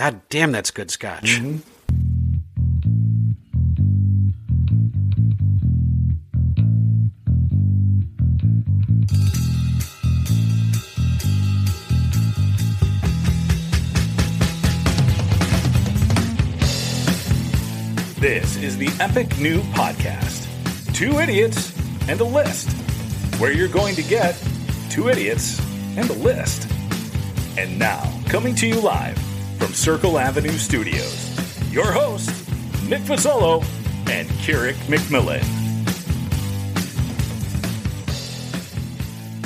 God damn, that's good scotch. Mm-hmm. This is the Epic New Podcast Two Idiots and a List, where you're going to get two idiots and a list. And now, coming to you live from Circle Avenue Studios, your hosts, Nick Fasolo and Kirik McMillan.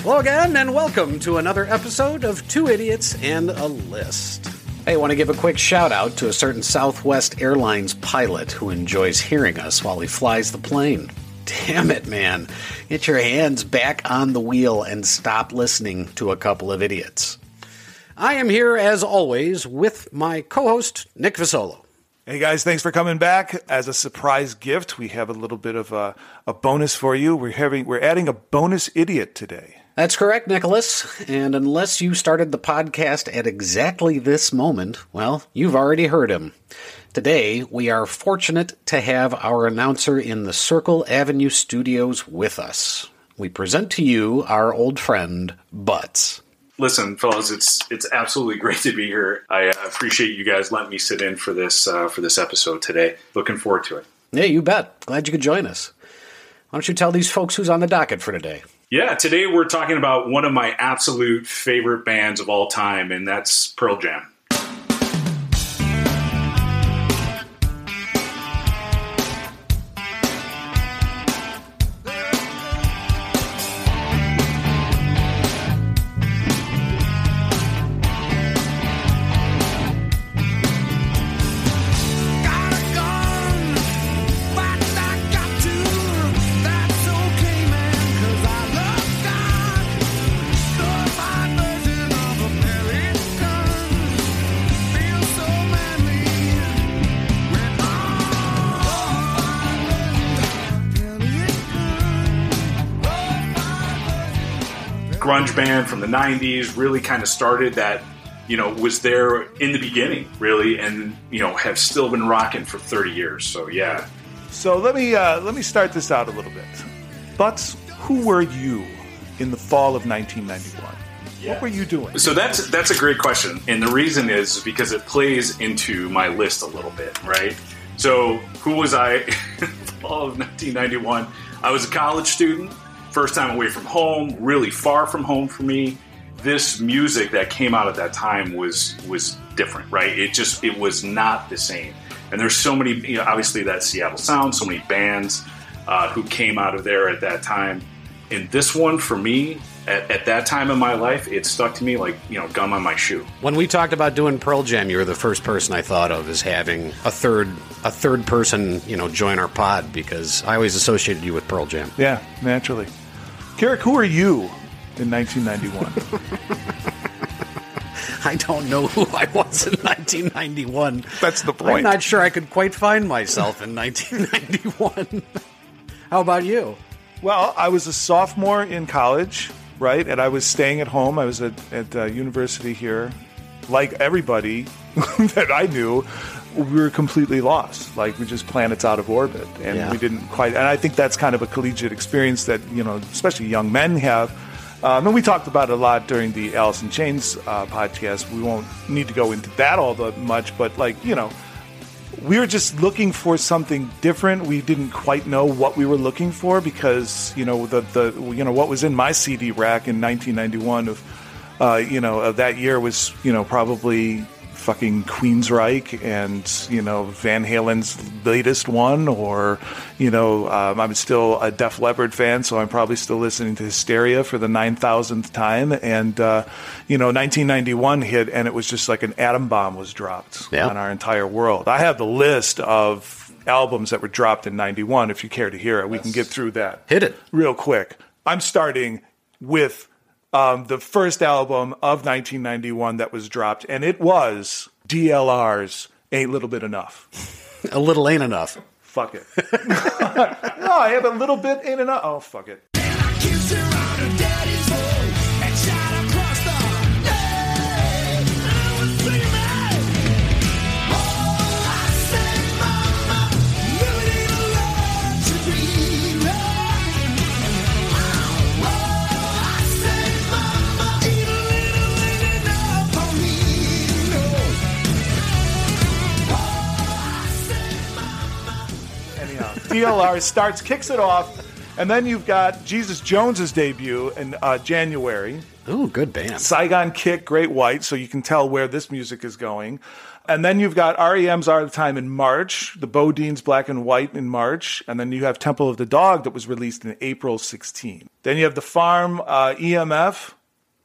Hello again, and welcome to another episode of Two Idiots and a List. Hey, I want to give a quick shout out to a certain Southwest Airlines pilot who enjoys hearing us while he flies the plane. Damn it, man. Get your hands back on the wheel and stop listening to a couple of idiots. I am here, as always, with my co host, Nick Vasolo. Hey guys, thanks for coming back. As a surprise gift, we have a little bit of a, a bonus for you. We're having we're adding a bonus idiot today. That's correct, Nicholas. And unless you started the podcast at exactly this moment, well, you've already heard him. Today, we are fortunate to have our announcer in the Circle Avenue studios with us. We present to you our old friend, Butts. Listen, fellas, it's it's absolutely great to be here. I uh, appreciate you guys letting me sit in for this uh, for this episode today. Looking forward to it. Yeah, you bet. Glad you could join us. Why don't you tell these folks who's on the docket for today? Yeah, today we're talking about one of my absolute favorite bands of all time, and that's Pearl Jam. Grunge band from the 90s really kind of started that you know was there in the beginning really and you know have still been rocking for 30 years so yeah So let me uh, let me start this out a little bit. Butts, who were you in the fall of 1991? What were you doing? so that's that's a great question and the reason is because it plays into my list a little bit right so who was i in the fall of 1991 i was a college student first time away from home really far from home for me this music that came out at that time was was different right it just it was not the same and there's so many you know, obviously that seattle sound so many bands uh, who came out of there at that time and this one for me at, at that time in my life it stuck to me like you know gum on my shoe When we talked about doing Pearl Jam, you were the first person I thought of as having a third a third person, you know, join our pod because I always associated you with Pearl Jam. Yeah, naturally. Carrick, who are you in 1991? I don't know who I was in 1991. That's the point. I'm not sure I could quite find myself in 1991. How about you? Well, I was a sophomore in college, right? And I was staying at home. I was at, at uh, university here. Like everybody that I knew, we were completely lost. Like we just planets out of orbit, and Yeah. we didn't quite. And I think that's kind of a collegiate experience that you know, especially young men have. Um, and we talked about it a lot during the Alice in Chains uh, podcast. We won't need to go into that all that much, but like you know, we were just looking for something different. We didn't quite know what we were looking for because you know the the you know what was in my CD rack in 1991 of uh, you know of that year was you know probably fucking Queensryche and you know Van Halen's latest one, or you know um, I'm still a Def Leppard fan, so I'm probably still listening to Hysteria for the nine thousandth time. And uh, you know 1991 hit, and it was just like an atom bomb was dropped Yeah. on our entire world. I have the list of albums that were dropped in 91 if you care to hear it we can get through that Hit it. real quick i'm starting with um, the first album of 1991 that was dropped and it was dlr's ain't little bit enough. A little ain't enough. fuck it. No i have a little bit ain't enough. Oh fuck it DLR starts, kicks it off, and then you've got Jesus Jones's debut in uh, January. Ooh, good band. Saigon Kick, Great White, so you can tell where this music is going. And then you've got REM's Art of Time in March, the Bodines Black and White in March, and then you have Temple of the Dog that was released in April 16. Then you have the Farm uh, EMF,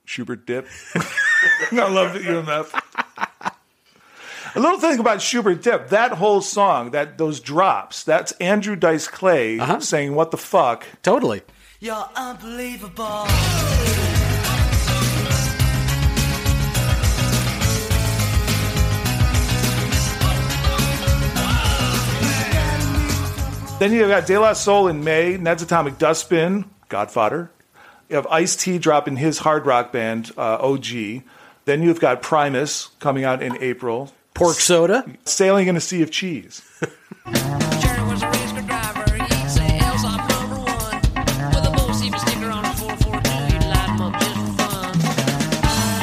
Schubert Dip. I love the EMF. A little thing about Schubert Dip, that whole song, that those drops, that's Andrew Dice Clay saying "What the fuck." Totally. You're unbelievable. Then you have got De La Soul in May, Ned's Atomic Dustbin, God Fodder. You have Ice T dropping his hard rock band, uh, OG. Then you've got Primus coming out in April, Pork soda. Sailing in a Sea of Cheese. Jerry was a race car driver. He'd say L's off number one. With a bull season sticker on a 442, he'd light 'em up just for fun.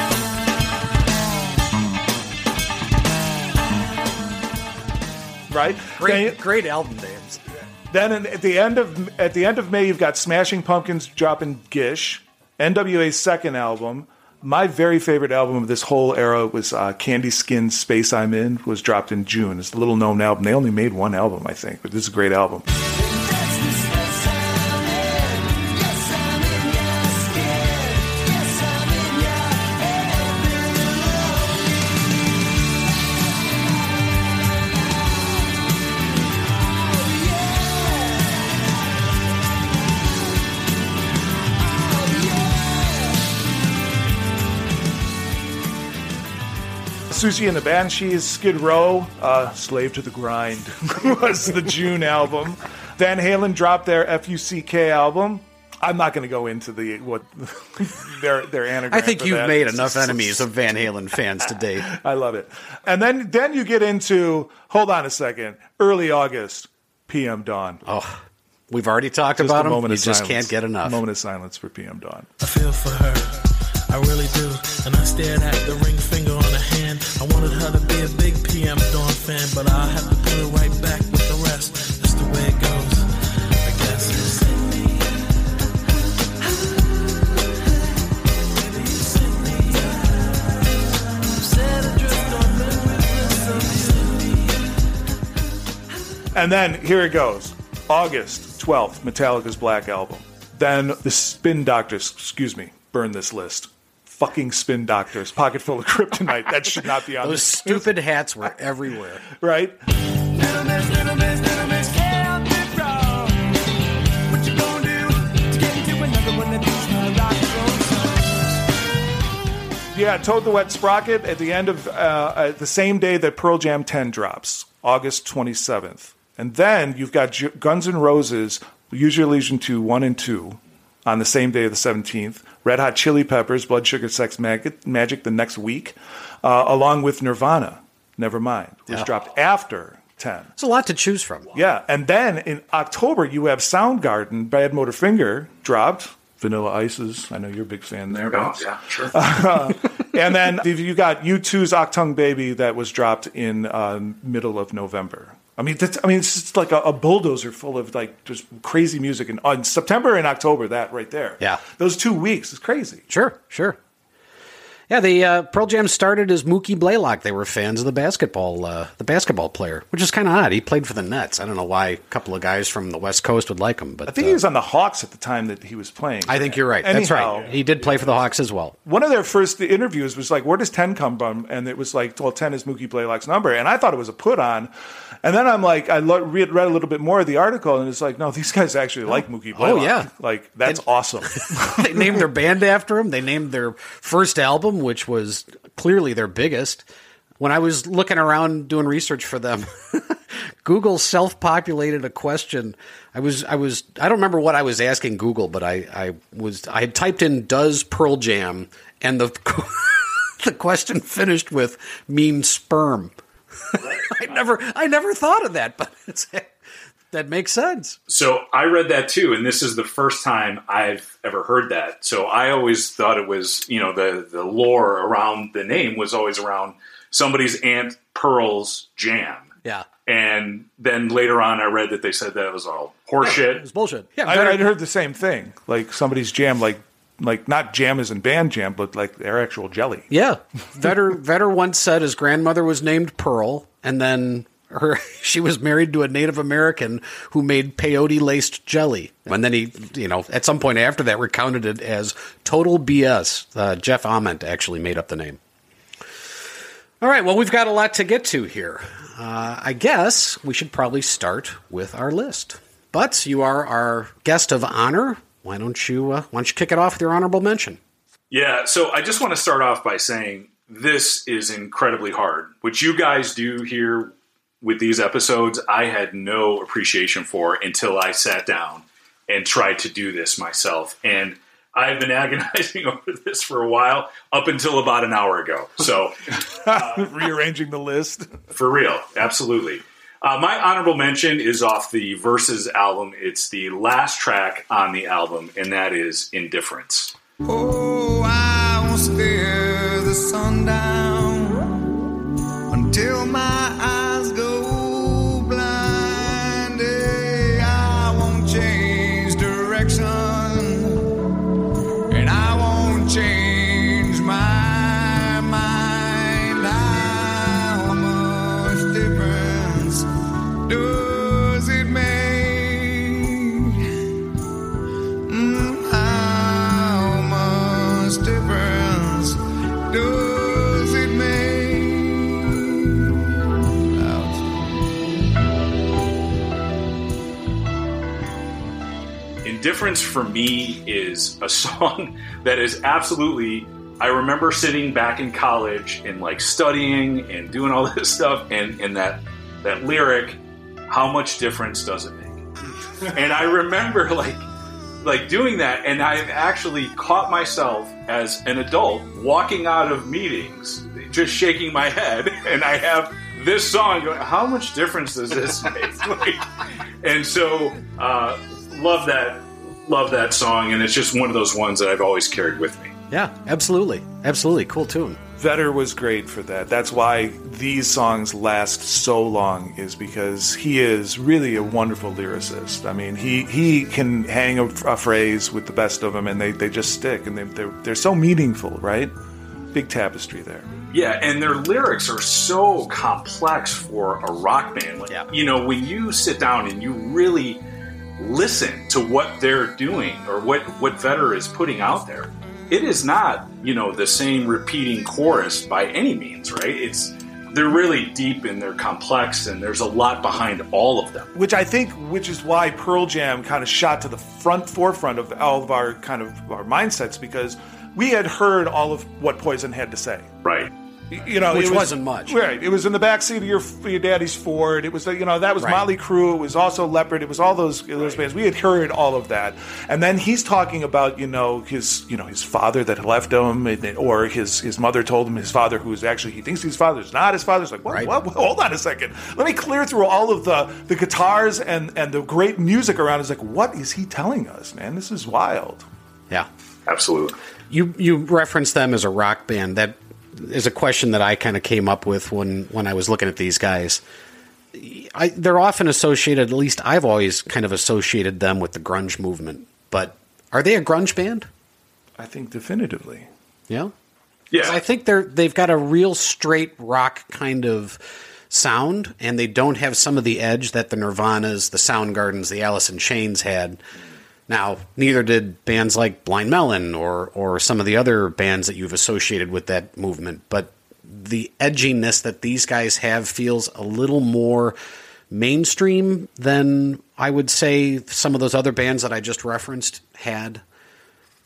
Right? Great, Then, great album names. then in- at the end of at the end of May, you've got Smashing Pumpkins dropping Gish, NWA's second album. My very favorite album of this whole era was uh, Candy Skin Space I'm In was dropped in June. It's a little known album. They only made one album, I think, but this is a great album. Siouxsie and the Banshees, Skid Row, uh, Slave to the Grind was the June album. Van Halen dropped their FUCK album. I'm not going to go into the what their their anagram. I think for you've that. made It's enough just- enemies of Van Halen fans to date. I love it. And then then you get into hold on a second, early August, PM Dawn. Oh, we've already talked Just about a them. moment You of just silence. can't get enough. A enough. moment of silence for PM Dawn. I feel for her. I really do. And I stared at the ring finger on her hand. I wanted her to be a big PM Dawn fan, but I'll have to put her right back with the rest. That's the way it goes. And then here it goes. August 12th, Metallica's Black Album. Then the Spin Doctors, excuse me, burn this list. Fucking Spin Doctors, Pocket Full of Kryptonite. That should not be on Those stupid hats were everywhere. Right? Little miss, little miss, little miss, can't be wrong. What you gonna do to get into another one of these uh, rock and roll songs? Yeah, Toad the Wet Sprocket at the end of uh, at the same day that Pearl Jam 10 drops, August 27th. And then you've got J- Guns N' Roses, Use Your Illusion 2, 1 and 2 on the same day of the 17th. Red Hot Chili Peppers, Blood Sugar Sex Mag- Magic the next week, uh, along with Nirvana, Nevermind, was Yeah. dropped after 10. It's a lot to choose from. Yeah, and then in October you have Soundgarden, Bad Motor Finger dropped. Vanilla Ices, I know you're a big fan there. Oh, yeah, sure. And then you got U2's Achtung Baby that was dropped in uh, middle of November. I mean, that's, I mean, it's just like a, a bulldozer full of like just crazy music. And on September and October, that right there, Yeah. those two weeks is crazy. Sure, sure. Yeah, the uh, Pearl Jam started as Mookie Blaylock. They were fans of the basketball, uh, the basketball player, which is kind of odd. He played for the Nets. I don't know why a couple of guys from the West Coast would like him, but I think uh, he was on the Hawks at the time that he was playing. I think you're right. That's right. He did play for the Hawks as well. one of their first interviews was like, "Where does ten come from?" And it was like, "Well, ten is Mookie Blaylock's number." And I thought it was a put on. And then I'm like, I lo- read, read a little bit more of the article, and it's like, no, these guys actually like Mookie Blaylock. Oh, yeah. like that's awesome. they named their band after him. They named their first album, which was clearly their biggest. When I was looking around doing research for them, Google self-populated a question. I was, I was, I don't remember what I was asking Google, but I, I was, I had typed in "Does Pearl Jam?" and the the question finished with "mean sperm." I never, I never thought of that, but it's, that makes sense. So I read that too, and this is the first time I've ever heard that. So I always thought it was, you know, the the lore around the name was always around somebody's aunt Pearl's jam. Yeah. And then later on, I read that they said that it was all horseshit. It's bullshit. Yeah, I, I'd heard the same thing. Like somebody's jam, like like not jam as in band jam, but like their actual jelly. Yeah, Vedder Vedder once said his grandmother was named Pearl, and then her she was married to a Native American who made peyote laced jelly. And then he, you know, at some point after that, recounted it as total BS. Uh, Jeff Ament actually made up the name. All right, well, we've got a lot to get to here. Uh, I guess we should probably start with our list. But you are our guest of honor. Why don't you uh, why don't you kick it off with your honorable mention? Yeah, so I just want to start off by saying this is incredibly hard. What you guys do here with these episodes, I had no appreciation for until I sat down and tried to do this myself. And I've been agonizing over this for a while, up until about an hour ago. So, Rearranging the list. for real, absolutely. Uh, my honorable mention is off the Versus album. It's the last track on the album, and that is Indifference. Oh, I will stare the sun down until my eyes Indifference for me is a song that is absolutely. I remember sitting back in college and like studying and doing all this stuff, and, and that that lyric, how much difference does it make? and I remember like like doing that, and I've actually caught myself as an adult walking out of meetings, just shaking my head, and I have this song going. How much difference does this make? like, and so uh, love that love that song and it's just one of those ones that i've always carried with me Yeah, absolutely, absolutely, cool tune. Vedder was great for that. That's why these songs last so long, is because he is really a wonderful lyricist. I mean, he, he can hang a, a phrase with the best of them, and they, they just stick, and they, they're, they're so meaningful, right? Big tapestry there. yeah and their lyrics are so complex for a rock band like, Yeah. you know when you sit down and you really listen to what they're doing or what what vedder is putting out there. It is not you know the same repeating chorus by any means right? It's they're really deep and they're complex and there's a lot behind all of them. Which I think, which is why Pearl Jam kind of shot to the front forefront of all of our kind of our mindsets because we had heard all of what Poison had to say. right You know, Which it was, wasn't much. Right. It was in the backseat of your your daddy's Ford. It was you know that was Right. Motley Crue. It was also Leppard. It was all those those bands. We had heard all of that, and then he's talking about you know his you know his father that left him, and, or his his mother told him his father who is actually he thinks his father is not his father. It's like what, Right. what? Hold on a second. Let me clear through all of the the guitars and and the great music around. It's like what is he telling us, man? This is wild. Yeah, absolutely you you referenced them as a rock band. That is a question that I kind of came up with when when I was looking at these guys. I, they're often associated. At least I've always kind of associated them with the grunge movement. But are they a grunge band? I think definitively. Yeah. yeah I think they're they've got a real straight rock kind of sound, and they don't have some of the edge that the Nirvanas, the Soundgardens, the Alice in Chains had. Now, neither did bands like Blind Melon or or some of the other bands that you've associated with that movement, but the edginess that these guys have feels a little more mainstream than I would say some of those other bands that I just referenced had.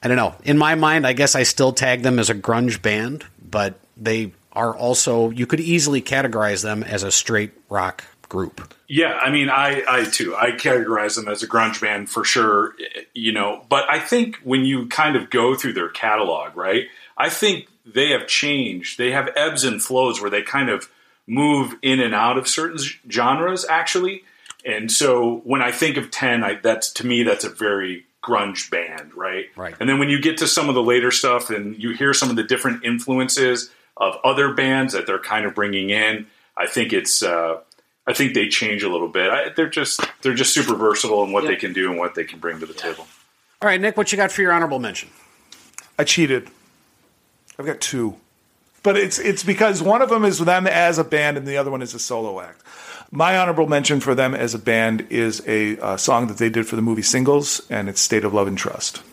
I don't know. In my mind, I guess I still tag them as a grunge band, but they are also you could easily categorize them as a straight rock group. Yeah, I mean, I, I too, I categorize them as a grunge band for sure, you know. But I think when you kind of go through their catalog, right? I think they have changed. They have ebbs and flows where they kind of move in and out of certain genres, actually. And so when I think of Ten, I, that's to me that's a very grunge band, right? Right. And then when you get to some of the later stuff and you hear some of the different influences of other bands that they're kind of bringing in, I think it's uh, I think they change a little bit. I, they're just they're just super versatile in what Yeah. they can do and what they can bring to the table. All right, Nick, what you got for your honorable mention? I cheated. I've got two, but it's it's because one of them is them as a band and the other one is a solo act. My honorable mention for them as a band is a uh, song that they did for the movie Singles, and it's "State of Love and Trust."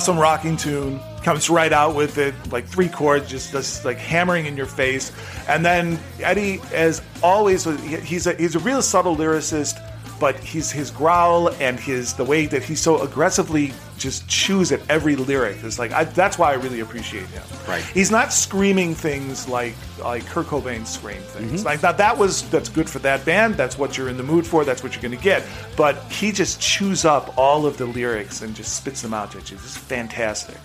Awesome rocking tune comes right out with it like three chords just, just like hammering in your face. And then eddie as always he's a he's a real subtle lyricist but he's his growl and his the way that he so aggressively just chews at every lyric is like I, that's why i really appreciate him Right. he's not screaming things like like Kurt Cobain scream things. Like that that was that's good for that band. That's what you're in the mood for. That's what you're going to get. But he just chews up all of the lyrics and just spits them out at you. This is fantastic.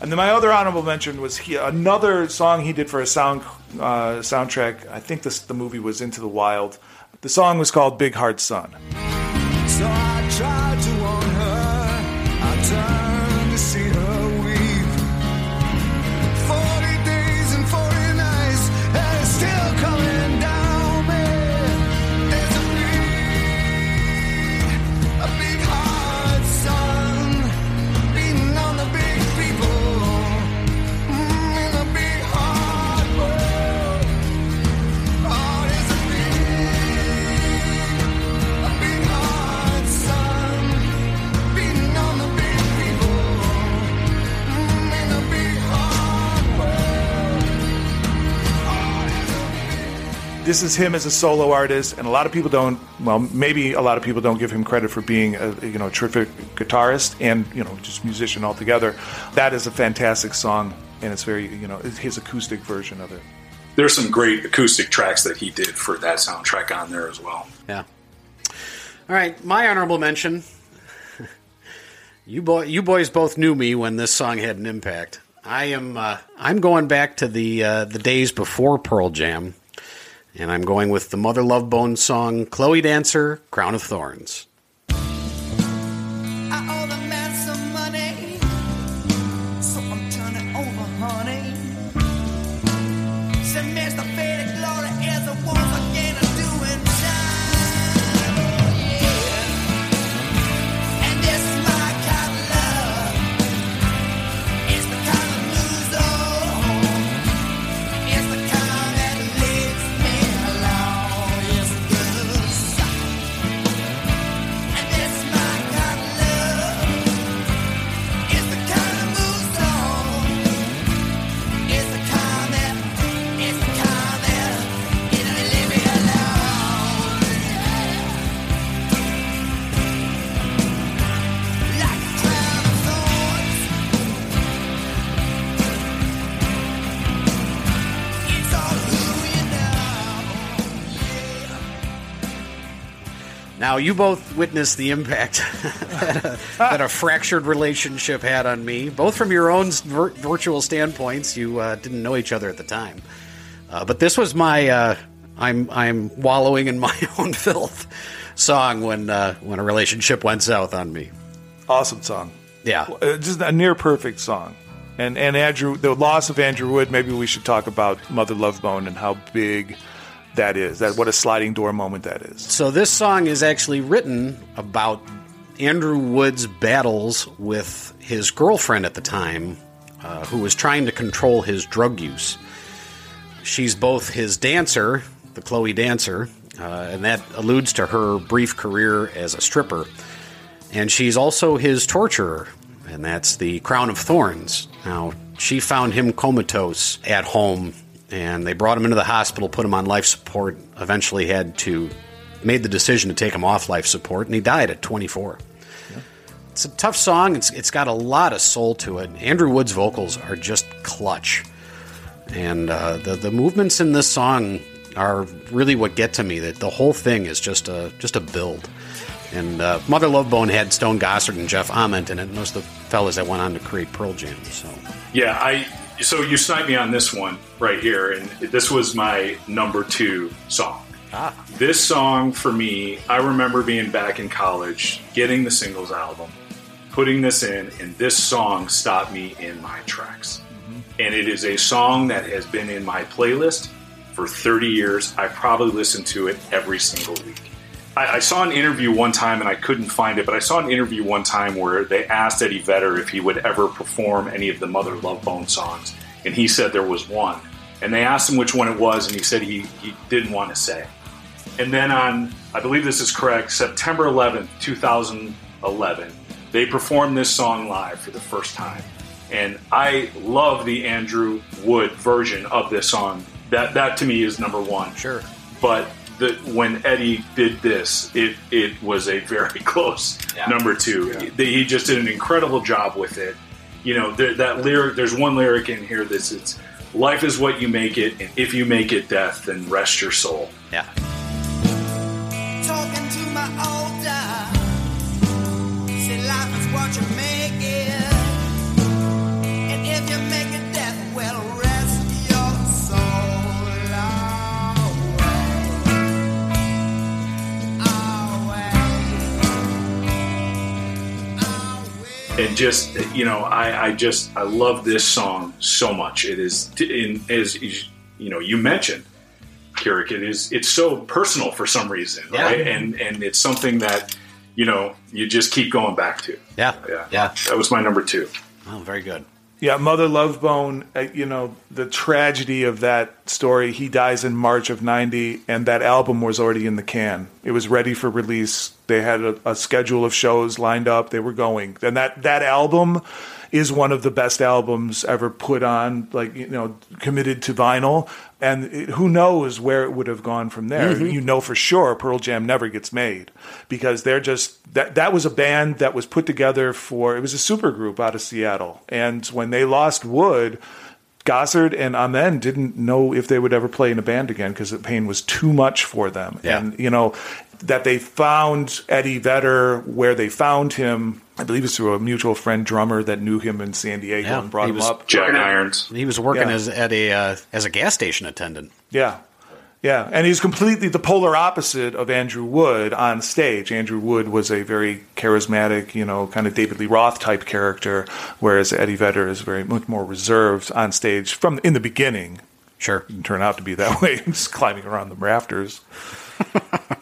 And then my other honorable mention was he, another song he did for a sound uh, soundtrack. I think this the movie was Into the Wild. The song was called Big Hard Sun. So this is him as a solo artist, and a lot of people don't. Well, maybe a lot of people don't give him credit for being a you know terrific guitarist and you know just musician altogether. That is a fantastic song, and it's very you know his acoustic version of it. There's some great acoustic tracks that he did for that soundtrack on there as well. Yeah. All right, my honorable mention. you boy, you boys both knew me when this song had an impact. I am. Uh, I'm going back to the uh, the days before Pearl Jam, and I'm going with the Mother Love Bone song "Chloe Dancer, Crown of Thorns." Now, you both witnessed the impact that, a, that a fractured relationship had on me, both from your own vir- virtual standpoints. You uh, didn't know each other at the time, uh, but this was my uh, "I'm I'm wallowing in my own filth" song when uh, when a relationship went south on me. Awesome song. Yeah, Uh, just a near perfect song. And and Andrew, the loss of Andrew Wood. Maybe we should talk about Mother Love Bone and how big that is. That what a sliding door moment that is. So this song is actually written about Andrew Wood's battles with his girlfriend at the time, uh, who was trying to control his drug use. She's both his dancer, the Chloe dancer, uh, and that alludes to her brief career as a stripper. And she's also his torturer, and that's the Crown of Thorns. Now, she found him comatose at home, and they brought him into the hospital, put him on life support, eventually had to, made the decision to take him off life support, and he died at 24. It's a tough song. It's, it's got a lot of soul to it. Andrew Wood's vocals are just clutch. And uh, the, the movements in this song are really what get to me. That the whole thing is just a just a build. And uh, Mother Love Bone had Stone Gossard and Jeff Ament in it, and those are the fellas that went on to create Pearl Jam. So Yeah, I. So you sniped me on this one right here, and this was my number two song. Ah. This song for me, I remember being back in college, getting the singles album, putting this in, and this song stopped me in my tracks. And it is a song that has been in my playlist for 30 years. I probably listen to it every single week. I, I saw an interview one time and I couldn't find it, but I saw an interview one time where they asked Eddie Vedder if he would ever perform any of the Mother Love Bone songs, and he said there was one. And they asked him which one it was, and he said he, he didn't want to say. And then on, I believe this is correct, September 11th, 2011, they performed this song live for the first time. And I love the Andrew Wood version of this song. That that to me is number one. Sure. But the, when Eddie did this, it it was a very close Yeah. number two. He, he just did an incredible job with it. You know, there, that lyric. There's one lyric in here that's it's life is what you make it, and if you make it death, then rest your soul. yeah, Talking to my old dad. Say life is what you make it. And just you know I, I just I love this song so much. It is in as you know you mentioned, Kirik. It is it's so personal for some reason, Yeah. right? And and it's something that you know you just keep going back to. yeah, Yeah, yeah. That was my number two. Oh, very good. Yeah, Mother Love Bone, uh, you know, the tragedy of that story, he dies in March of 90, and that album was already in the can. It was ready for release. They had a, a schedule of shows lined up. They were going. And that, that album is one of the best albums ever put on, like, you know, committed to vinyl. And it, who knows where it would have gone from there. Mm-hmm. You know for sure Pearl Jam never gets made because they're just that that was a band that was put together for it was a super group out of Seattle. And when they lost Wood, Gossard and Ament didn't know if they would ever play in a band again because the pain was too much for them. Yeah. And you know that they found Eddie Vedder where they found him. I believe it's through a mutual friend drummer that knew him in San Diego Yeah, and brought he him was- up. Jack Irons. He was working Yeah. as at a uh, as a gas station attendant. Yeah. Yeah. And he's completely the polar opposite of Andrew Wood on stage. Andrew Wood was a very charismatic, you know, kind of David Lee Roth type character, whereas Eddie Vedder is very much more reserved on stage from in the beginning. Sure. Didn't turn out to be that way. Just climbing around the rafters.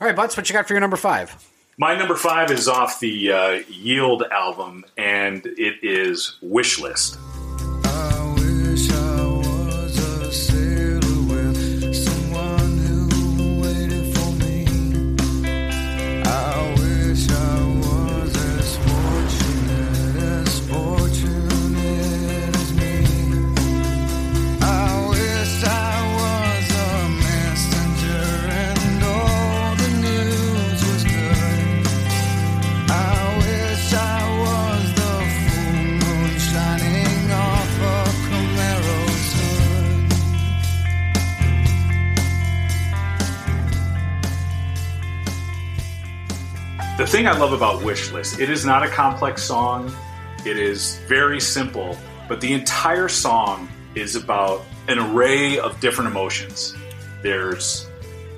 All right, Butts, what you got for your number five? My number five is off the uh, Yield album, and it is Wish List. Thing I love about Wish List, it is not a complex song. It is very simple, but the entire song is about an array of different emotions. There's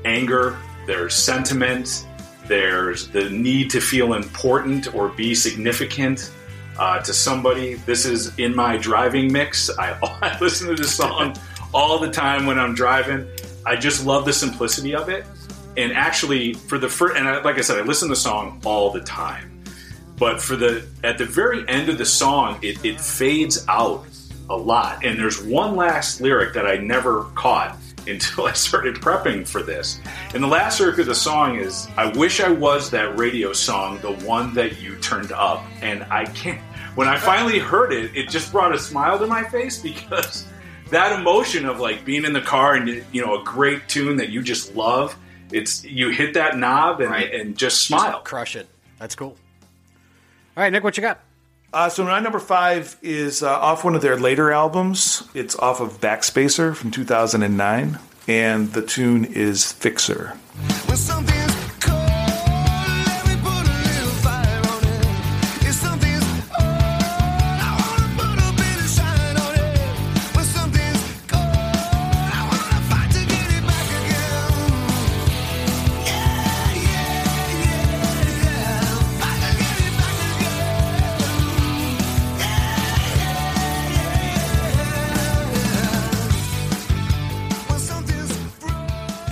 anger, there's sentiment, there's the need to feel important or be significant uh, to somebody. This is in my driving mix. I, I listen to this song all the time when I'm driving. I just love the simplicity of it. And actually, for the first, and I, like I said, I listen to the song all the time. But for the at the very end of the song, it, it fades out a lot. And there's one last lyric that I never caught until I started prepping for this. And the last lyric of the song is, "I wish I was that radio song, the one that you turned up." And I can't. When I finally heard it, it just brought a smile to my face because that emotion of like being in the car and you know a great tune that you just love. It's you hit that knob and, Right. and just smile. Crush it. That's cool. All right, Nick, what you got? Uh, so my number five is uh, off one of their later albums. It's off of Backspacer from 2009. and the tune is Fixer.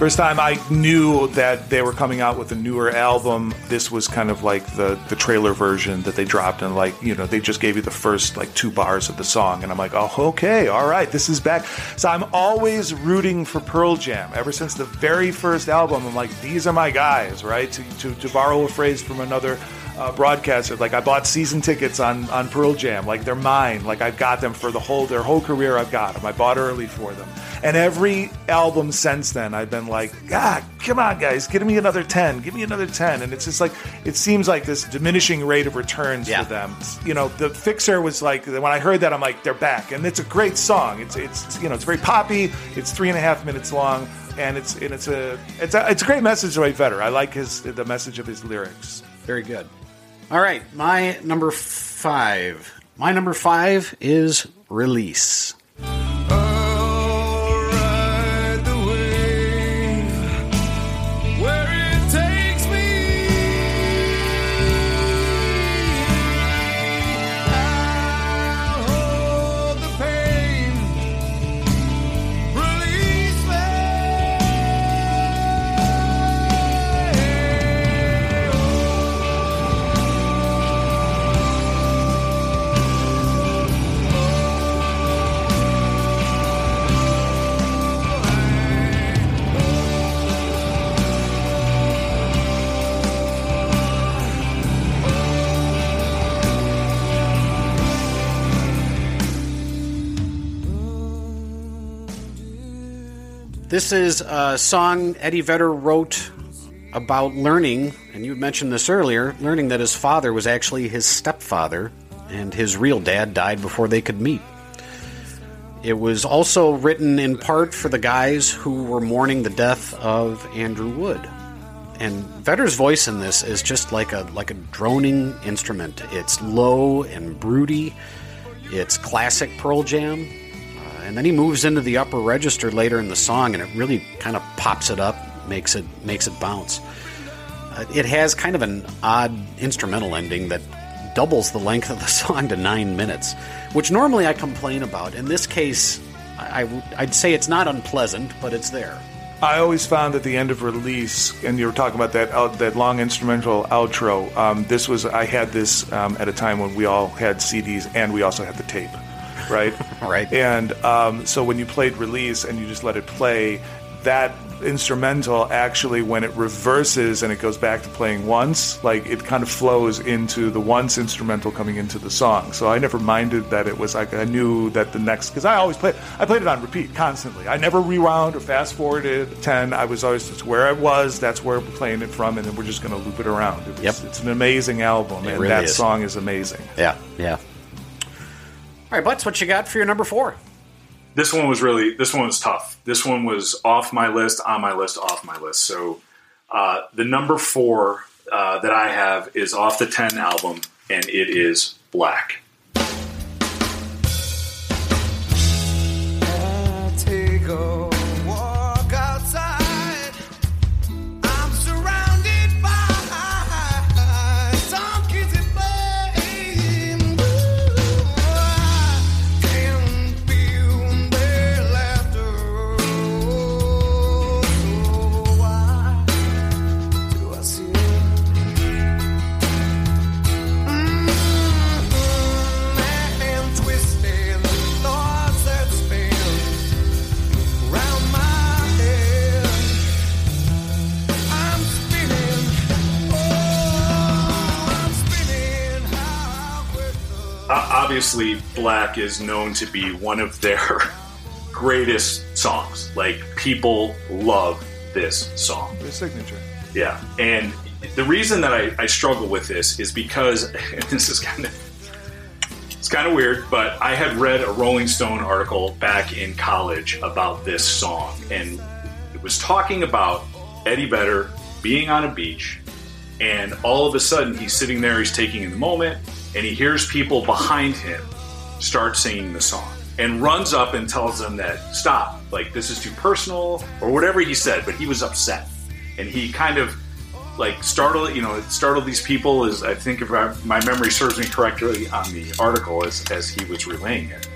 First time I knew that they were coming out with a newer album, this was kind of like the, the trailer version that they dropped, and like, you know, they just gave you the first like two bars of the song, and I'm like, oh, okay, all right, this is back. So I'm always rooting for Pearl Jam. Ever since the very first album, I'm like, these are my guys, right? To, to, to borrow a phrase from another uh, broadcaster, like I bought season tickets on, on Pearl Jam, like they're mine, like I've got them for the whole their whole career. I've got them. I bought early for them, and every album since then, I've been like, God, come on, guys, give me another ten, give me another ten, and it's just like it seems like this diminishing rate of returns Yeah. for them. You know, the Fixer was like when I heard that, I'm like, they're back, and it's a great song. It's it's you know it's very poppy. It's three and a half minutes long. And it's and it's a it's a it's a great message Ray Vedder. I like his the message of his lyrics. Very good. All right, my number five. My number five is Release. This is a song Eddie Vedder wrote about learning, and you mentioned this earlier, learning that his father was actually his stepfather, and his real dad died before they could meet. It was also written in part for the guys who were mourning the death of Andrew Wood. And Vedder's voice in this is just like a like a droning instrument. It's low and broody. It's classic Pearl Jam. And then he moves into the upper register later in the song, and it really kind of pops it up, makes it makes it bounce. Uh, it has kind of an odd instrumental ending that doubles the length of the song to nine minutes, which normally I complain about. In this case, I'd say it's not unpleasant, but it's there. I always found at the end of release, and you were talking about that out, that long instrumental outro. Um, this was I had this um, at a time when we all had CDs and we also had the tape, right? Right. And um, so when you played release and you just let it play, that instrumental actually when it reverses and it goes back to playing once, like it kind of flows into the once instrumental coming into the song. So I never minded that it was like I knew that the next because I always played I played it on repeat constantly. I never rewound or fast forwarded ten. I was always just where I was. That's where we're playing it from, and then we're just going to loop it around. It was, Yep. It's an amazing album, It and really that is. song is amazing. Yeah, yeah. All right, Butts, what you got for your number four? this one was really this one was tough. This one was off my list, on my list, off my list. So uh, the number four uh, that I have is off the Ten album, and it is Black. Obviously, Black is known to be one of their greatest songs. Like people love this song. Their signature. Yeah, and the reason that I, I struggle with this is because and this is kind of it's kind of weird, but I had read a Rolling Stone article back in college about this song, and it was talking about Eddie Vedder being on a beach, and all of a sudden he's sitting there, he's taking in the moment, and he hears people behind him start singing the song and runs up and tells them that stop, like this is too personal or whatever he said, but he was upset and he kind of like startled, you know, it startled these people as I think if I, my memory serves me correctly on the article as, as he was relaying it.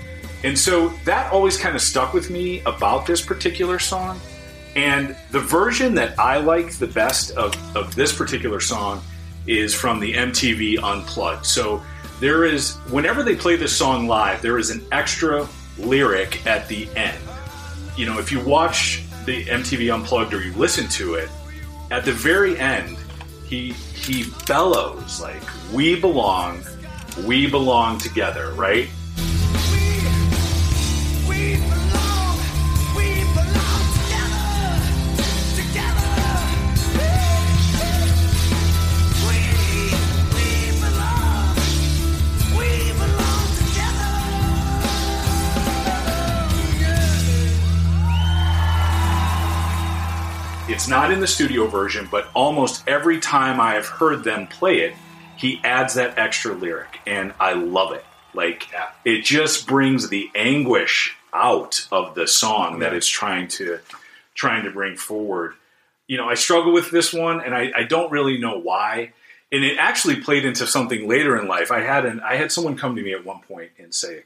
And so that always kind of stuck with me about this particular song. And the version that I like the best of, of this particular song is from the MTV Unplugged. So there is, whenever they play this song live, there is an extra lyric at the end. You know, if you watch the MTV Unplugged or you listen to it, at the very end, he he bellows like, "We belong, we belong together," right? It's not in the studio version, but almost every time I have heard them play it, he adds that extra lyric, and I love it. Like it just brings the anguish out of the song that it's trying to trying to bring forward. You know, I struggle with this one, and I, I don't really know why. And it actually played into something later in life. I had an I had someone come to me at one point and say,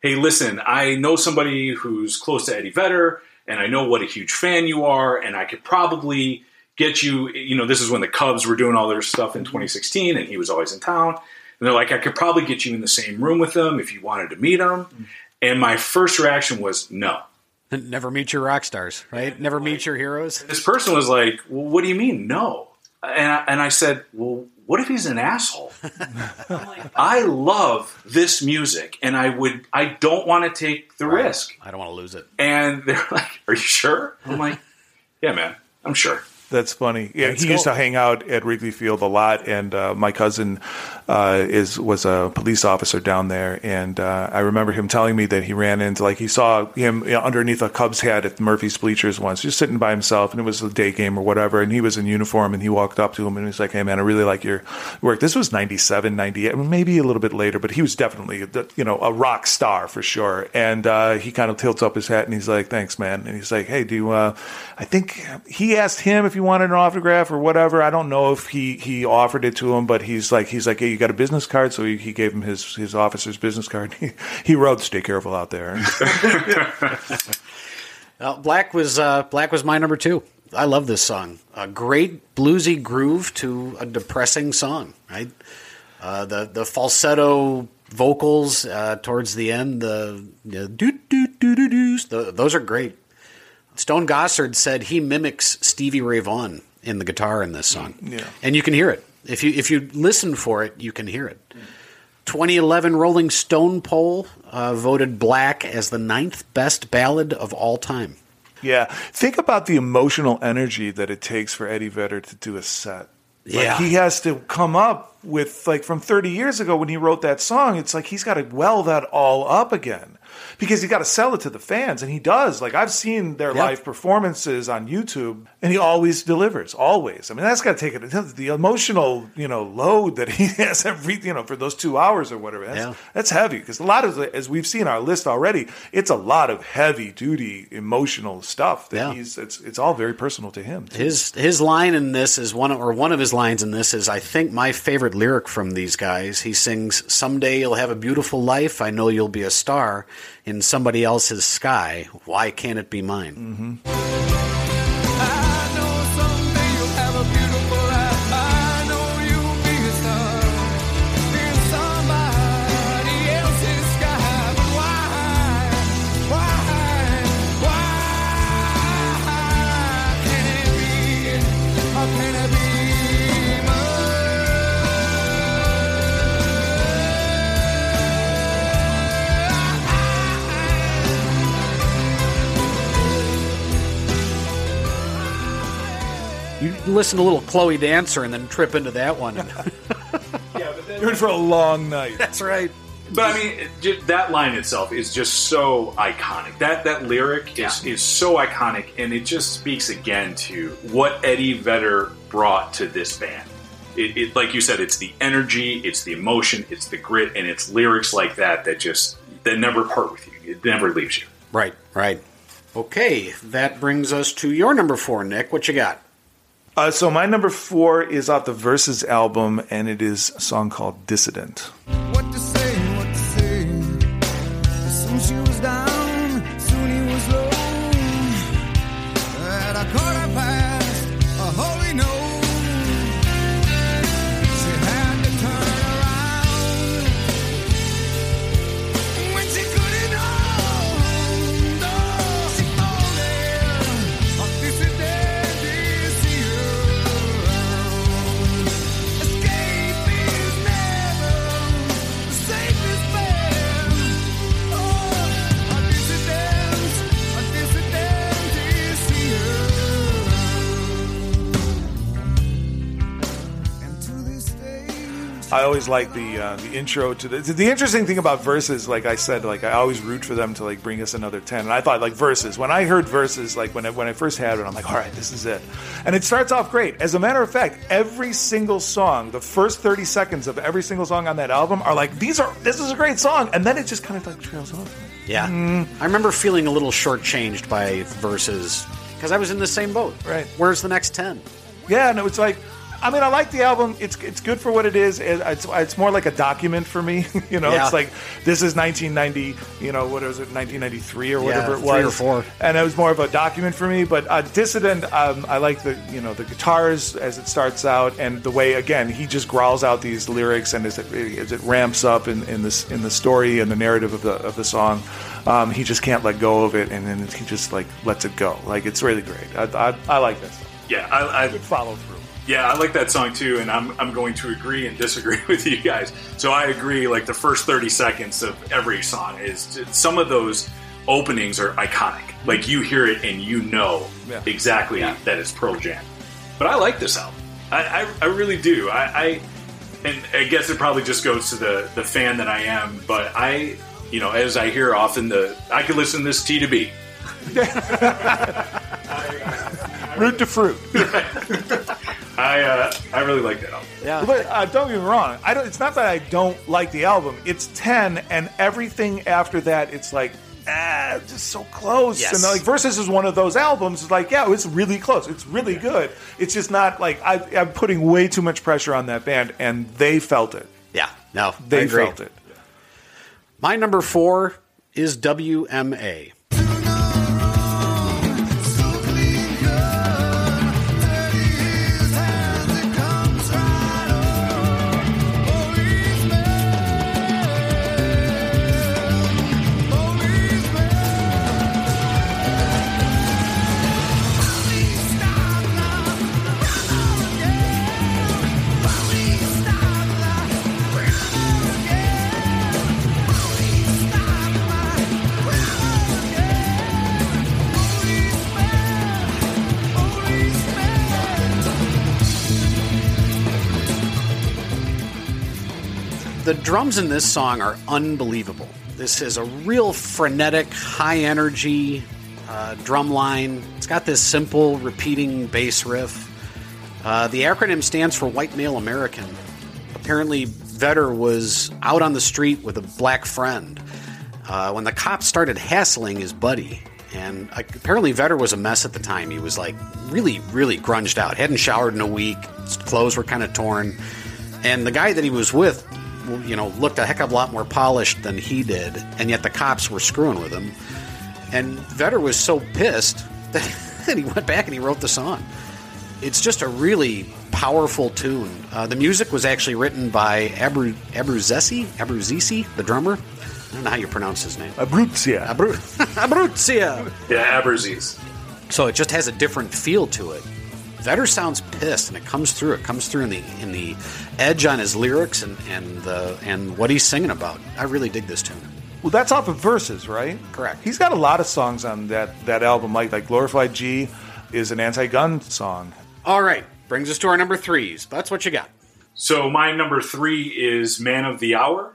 hey, listen, I know somebody who's close to Eddie Vedder, and I know what a huge fan you are, and I could probably get you. You know, this is when the Cubs were doing all their stuff in mm-hmm. 2016, and he was always in town. And they're like, I could probably get you in the same room with them if you wanted to meet them. Mm-hmm. And my first reaction was no. Never meet your rock stars, right? Never meet your heroes. This person was like, well, what do you mean, no? And I, and I said, well, what if he's an asshole? I love this music, and I would, I don't want to take the risk. I don't want to lose it. And they're like, "Are you sure?" I'm like, "Yeah, man, I'm sure." That's funny. Yeah, Let's he used to hang out at Wrigley Field a lot, and uh, my cousin uh, is was a police officer down there, and uh, I remember him telling me that he ran into like he saw him you know, underneath a Cubs hat at Murphy's bleachers once, just sitting by himself, and it was a day game or whatever, and he was in uniform, and he walked up to him and he was like, "Hey, man, I really like your work." This was 97, 98, maybe a little bit later, but he was definitely you know a rock star for sure, and uh, he kind of tilts up his hat and he's like, "Thanks, man," and he's like, "Hey, do you, uh, I think he asked him if he wanted an autograph or whatever. I don't know if he he offered it to him, but he's like he's like, hey, you got a business card? So he, he gave him his his officer's business card. He, he wrote, "Stay careful out there." Uh, Black was uh, Black was my number two. I love this song. A great bluesy groove to a depressing song. Right, uh, the the falsetto vocals uh, towards the end, the, doo doo doo doo doos, those are great. Stone Gossard said he mimics Stevie Ray Vaughan in the guitar in this song, Yeah. and you can hear it if you if you listen for it, you can hear it. 2011 Rolling Stone poll uh, voted Black as the ninth best ballad of all time. Yeah. Think about the emotional energy that it takes for Eddie Vedder to do a set. Like, Yeah. he has to come up with like from 30 years ago when he wrote that song. It's like he's got to well that all up again because he got to sell it to the fans, and he does. Like I've seen their live performances on YouTube, and he always delivers. Always. I mean, that's got to take it. The emotional, you know, load that he has every, you know, for those two hours or whatever. That's, Yeah. that's heavy because a lot of, the- as we've seen our list already, it's a lot of heavy duty emotional stuff that Yeah. he's. It's it's all very personal to him. too. His his line in this is one or one of his lines in this is I think my favorite lyric from these guys. He sings, "Someday you'll have a beautiful life. I know you'll be a star in somebody else's sky. Why can't it be mine?" I listen to a little Chloe Dancer and then trip into that one. You're in for a long night. That's right. But I mean, it ju- that line itself is just so iconic. That that lyric is, is so iconic, and it just speaks again to what Eddie Vedder brought to this band. It, it, like you said, it's the energy, it's the emotion, it's the grit, and it's lyrics like that that just that never part with you. It never leaves you. Right, right. Okay, that brings us to your number four, Nick. What you got? Uh, so my number four is off the Versus album, and it is a song called "Dissident." I always like the uh, the intro to the the interesting thing about Versus. Like I said, like I always root for them to like bring us another ten. And I thought like Versus when I heard Versus, like when I, when I first had it, I'm like, all right, this is it. And it starts off great. As a matter of fact, every single song, the first thirty seconds of every single song on that album are like these are this is a great song, and then it just kind of like trails off. Yeah. I remember feeling a little shortchanged by Versus because I was in the same boat. Right. Where's the next 10? Yeah, and it was like. I mean, I like the album. It's it's good for what it is. It's it's more like a document for me. you know, Yeah. it's like this is 1990. You know, what was it? 1993 or whatever it was, three was. or four. And it was more of a document for me. But uh, Dissident, um, I like the you know the guitars as it starts out, and the way again he just growls out these lyrics, and as it as it ramps up in, in this in the story and the narrative of the of the song, um, he just can't let go of it, and then he just like lets it go. Like it's really great. I I, I like that song. Yeah, I, I follow through. Yeah, I like that song too, and I'm, I'm going to agree and disagree with you guys. So I agree, like the first 30 seconds of every song is some of those openings are iconic. Mm-hmm. Like you hear it and you know Yeah. exactly that it's Pearl Jam. But I like this album. I, I, I really do. I, I and I guess it probably just goes to the, the fan that I am, but I you know, as I hear often the I could listen to this T to B. Root to fruit. I uh, I really like that album. Yeah. But uh, don't get me wrong. I don't. It's not that I don't like the album. It's ten, and everything after that, it's like ah, just so close. Yes. And like Versus is one of those albums. It's like yeah, it's really close. It's really good. It's just not like I, I'm putting way too much pressure on that band, and they felt it. Yeah. No, They I agree. felt it. My number four is WMA. Drums in this song are unbelievable. This is a real frenetic, high energy uh, drum line. It's got this simple, repeating bass riff. Uh, the acronym stands for White Male American. Apparently, Vedder was out on the street with a black friend uh, when the cops started hassling his buddy. And apparently, Vedder was a mess at the time. He was like really, really grunged out. Hadn't showered in a week. His clothes were kind of torn. And the guy that he was with, you know, looked a heck of a lot more polished than he did. And yet the cops were screwing with him. And Vedder was so pissed that he went back and he wrote the song. It's just a really powerful tune. Uh, the music was actually written by Abru Abruzesi, Abruzisi, the drummer. I don't know how you pronounce his name. Abruzia. Abru- Abruzia. Yeah, Aberzies. So it just has a different feel to it. Vedder sounds pissed, and it comes through. It comes through in the in the edge on his lyrics and and the and what he's singing about. I really dig this tune. Well, that's off of Versus, right? Correct. He's got a lot of songs on that that album. Like like Glorified G is an anti-gun song. All right, brings us to our number threes. That's what you got. So my number three is Man of the Hour.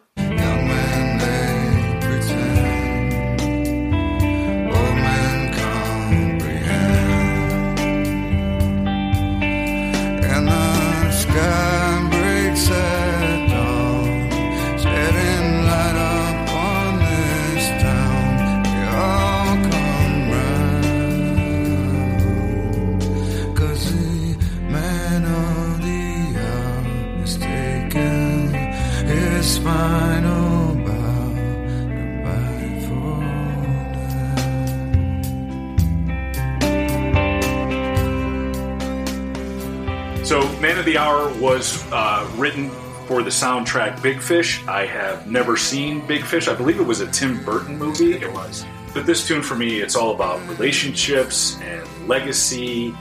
The Hour was uh, written for the soundtrack Big Fish. I have never seen Big Fish. I believe it was a Tim Burton movie. It was. But this tune for me, it's all about relationships and legacy.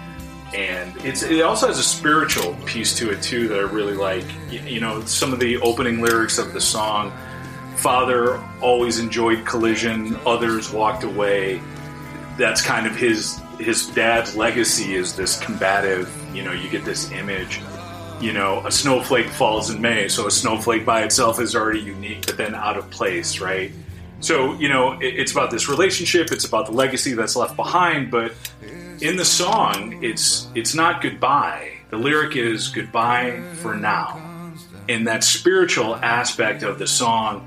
And it's, it also has a spiritual piece to it, too, that I really like. You know, some of the opening lyrics of the song Father always enjoyed collision, others walked away that's kind of his his dad's legacy is this combative you know you get this image you know a snowflake falls in may so a snowflake by itself is already unique but then out of place right so you know it, it's about this relationship it's about the legacy that's left behind but in the song it's it's not goodbye the lyric is goodbye for now and that spiritual aspect of the song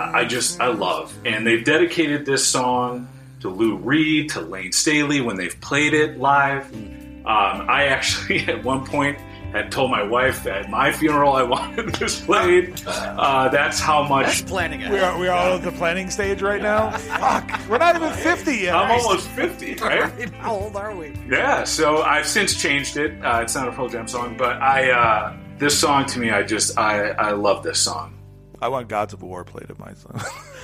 I just I love. And they've dedicated this song to Lou Reed, to Layne Staley when they've played it live. Um, I actually at one point had told my wife that at my funeral I wanted this played. Uh, that's how much Planning We are, we are all at the planning stage right now. Fuck, we're not even fifty yet. I'm almost 50, right? How old are we? Yeah, so I've since changed it. Uh, it's not a Pearl Jam song, but I uh, this song to me, I just I, I love this song. I want Gods of War played at my son.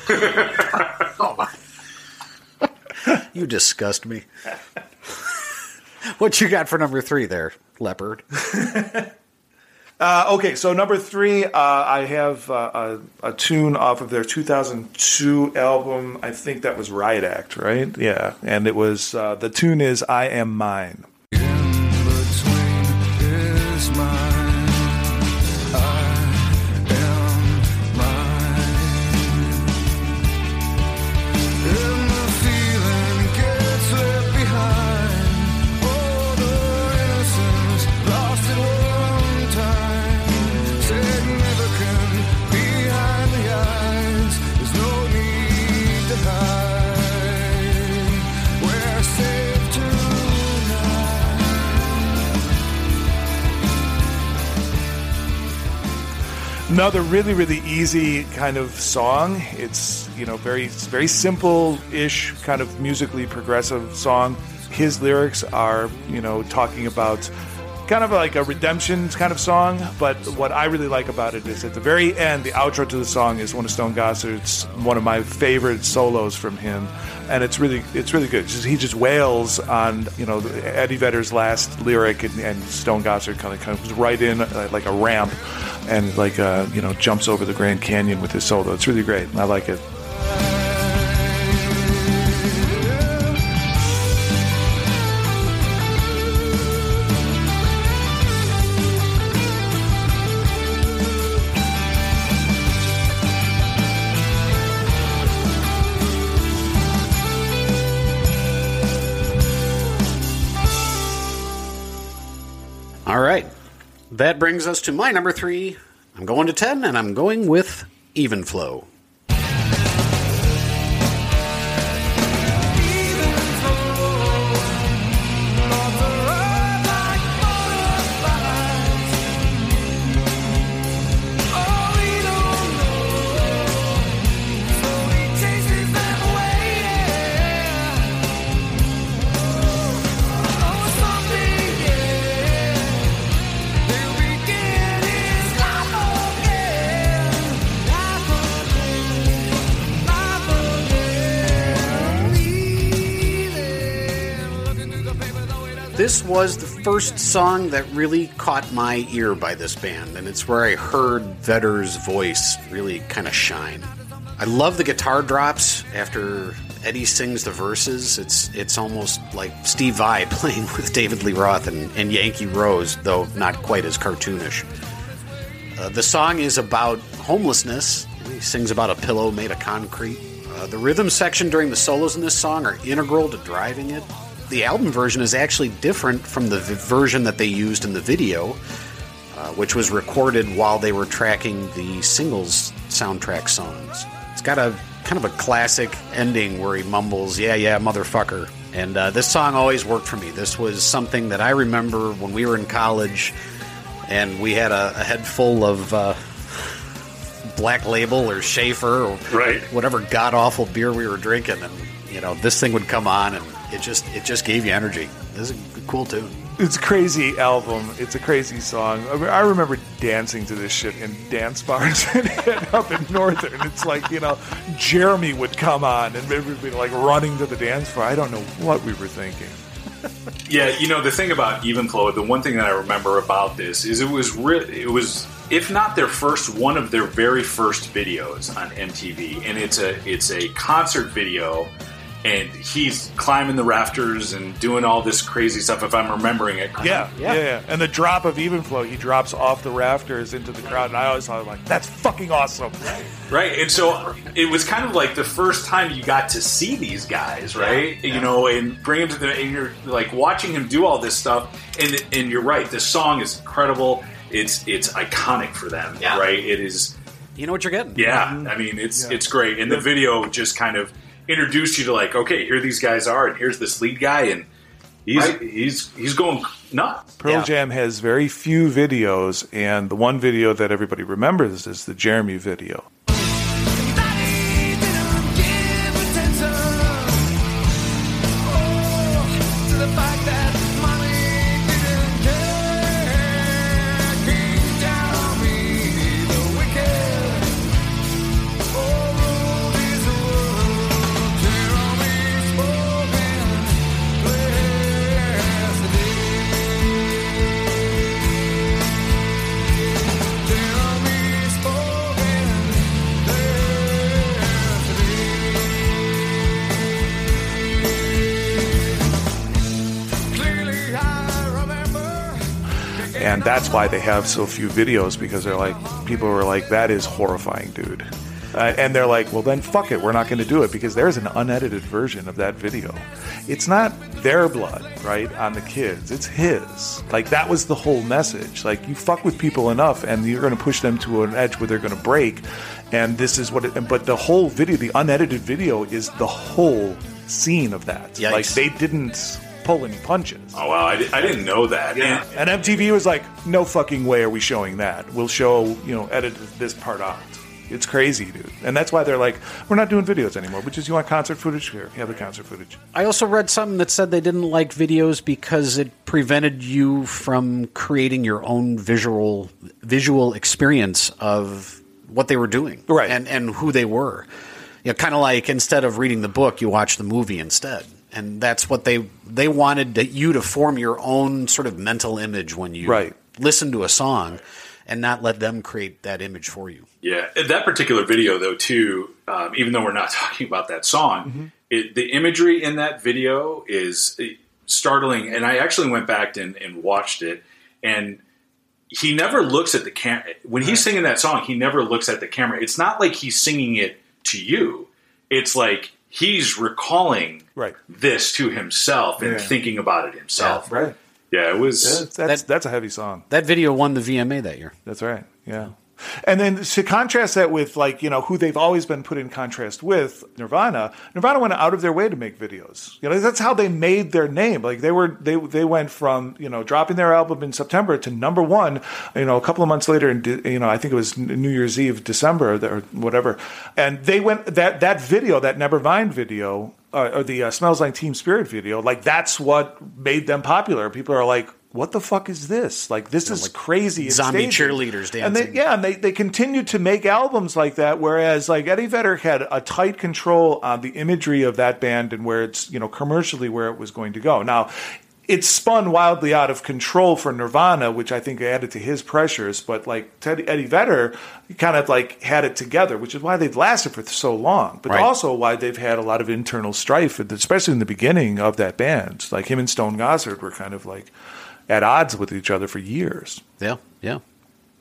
oh my! You disgust me. what you got for number three there, Leppard? Uh, okay, so number three, uh, I have uh, a, a tune off of their 2002 album. I think that was Riot Act, right? Yeah, and it was uh, the tune is "I Am Mine." Another really, really easy kind of song. It's you know very, very simple-ish kind of musically progressive song. His lyrics are you know talking about kind of like a redemption kind of song. But what I really like about it is at the very end, the outro to the song is one of Stone Gossard's one of my favorite solos from him, and it's really it's really good. He just wails on you know Eddie Vedder's last lyric, and, and Stone Gossard kind of comes right in uh, like a ramp, and like uh, you know jumps over the Grand Canyon with his solo. It's really great. And I like it. That brings us to my number three. I'm going to 10, and I'm going with Even Flow. Was the first song that really caught my ear by this band, and it's where I heard Vedder's voice really kind of shine. I love the guitar drops after Eddie sings the verses. It's it's almost like Steve Vai playing with David Lee Roth and, and Yankee Rose, though not quite as cartoonish. Uh, the song is about homelessness. He sings about a pillow made of concrete. Uh, the rhythm section during the solos in this song are integral to driving it. The album version is actually different from the v- version that they used in the video, uh, which was recorded while they were tracking the singles soundtrack songs. It's got a kind of a classic ending where he mumbles, "Yeah, yeah, motherfucker." And uh, this song always worked for me. This was something that I remember when we were in college, and we had a, a head full of uh, Black Label or Schaefer or Right. whatever god awful beer we were drinking, and you know this thing would come on, and it just it just gave you energy. This is a cool tune. It's a crazy album. It's a crazy song. I, mean, I remember dancing to this shit in dance bars up in Northern. It's like, you know, Jeremy would come on and maybe we'd be like running to the dance floor. I don't know what we were thinking. Yeah, you know the thing about Even Flow, the one thing that I remember about this is it was really it was if not their first one of their very first videos on MTV, and it's a it's a concert video, and he's climbing the rafters and doing all this crazy stuff. If I'm remembering it, correctly. Yeah, yeah, yeah. And the drop of Even Flow, he drops off the rafters into the crowd, and I always thought, like, that's fucking awesome. Right, and so it was kind of like the first time you got to see these guys, right? You know, and bring them to the, and you're like watching him do all this stuff, and and you're right. This song is incredible. It's it's iconic for them, Yeah. right? It is, You know what you're getting. yeah. Mm-hmm. I mean, it's Yeah. it's great, and the video just kind of introduced you to like, okay, here these guys are, and here's this lead guy, and he's Right. he's he's going nuts. Pearl Yeah. Jam has very few videos, and the one video that everybody remembers is the Jeremy video. That's why they have so few videos because they're like, people are like, that is horrifying, dude. Uh, and they're like, well, then fuck it, we're not going to do it because there's an unedited version of that video. It's not their blood, right, on the kids. It's his. Like, that was the whole message. Like, you fuck with people enough and you're going to push them to an edge where they're going to break. And this is what it, but the whole video, the unedited video, is the whole scene of that. Yikes. Like, they didn't pull any punches. Oh wow, I, di- I didn't know that. And- And MTV was like, no fucking way are we showing that. We'll show, you know, edit this part out. It's crazy, dude. And that's why they're like, we're not doing videos anymore, which is you want concert footage? Here, you have the concert footage. I also read something that said they didn't like videos because it prevented you from creating your own visual visual experience of what they were doing, Right. And and who they were. You know, kind of like instead of reading the book, you watch the movie instead, and that's what they they wanted to, you to form your own sort of mental image when you Right. listen to a song, and not let them create that image for you. Yeah, that particular video, though, too. Um, even though we're not talking about that song, it, the imagery in that video is eh, startling. And I actually went back and, and watched it, and he never looks at the camera when he's singing that song. He never looks at the camera. It's not like he's singing it to you. It's like he's recalling Right. this to himself and Yeah. thinking about it himself. Right. Yeah, it was. That's, that's, That- that's a heavy song. That video won the VMA that year. That's right. Yeah. And then to contrast that with like, you know, who they've always been put in contrast with, Nirvana, Nirvana went out of their way to make videos. You know, that's how they made their name. Like they were they they went from, you know, dropping their album in September to number 1, you know, a couple of months later in you know, I think it was New Year's Eve, December or whatever. And they went that that video, that Nevermind video, uh, or the uh, Smells Like Teen Spirit video, like that's what made them popular. People are like, what the fuck is this? Like this is crazy. zombie cheerleaders And they, yeah, and they, they continued to make albums like that, whereas like Eddie Vedder had a tight control on the imagery of that band and where it's, you know, commercially where it was going to go. Now, it spun wildly out of control for Nirvana, which I think added to his pressures, but like Eddie Vedder kind of like had it together, which is why they've lasted for so long, but Right. also why they've had a lot of internal strife, especially in the beginning of that band. Like him and Stone Gossard were kind of like at odds with each other for years. Yeah, yeah.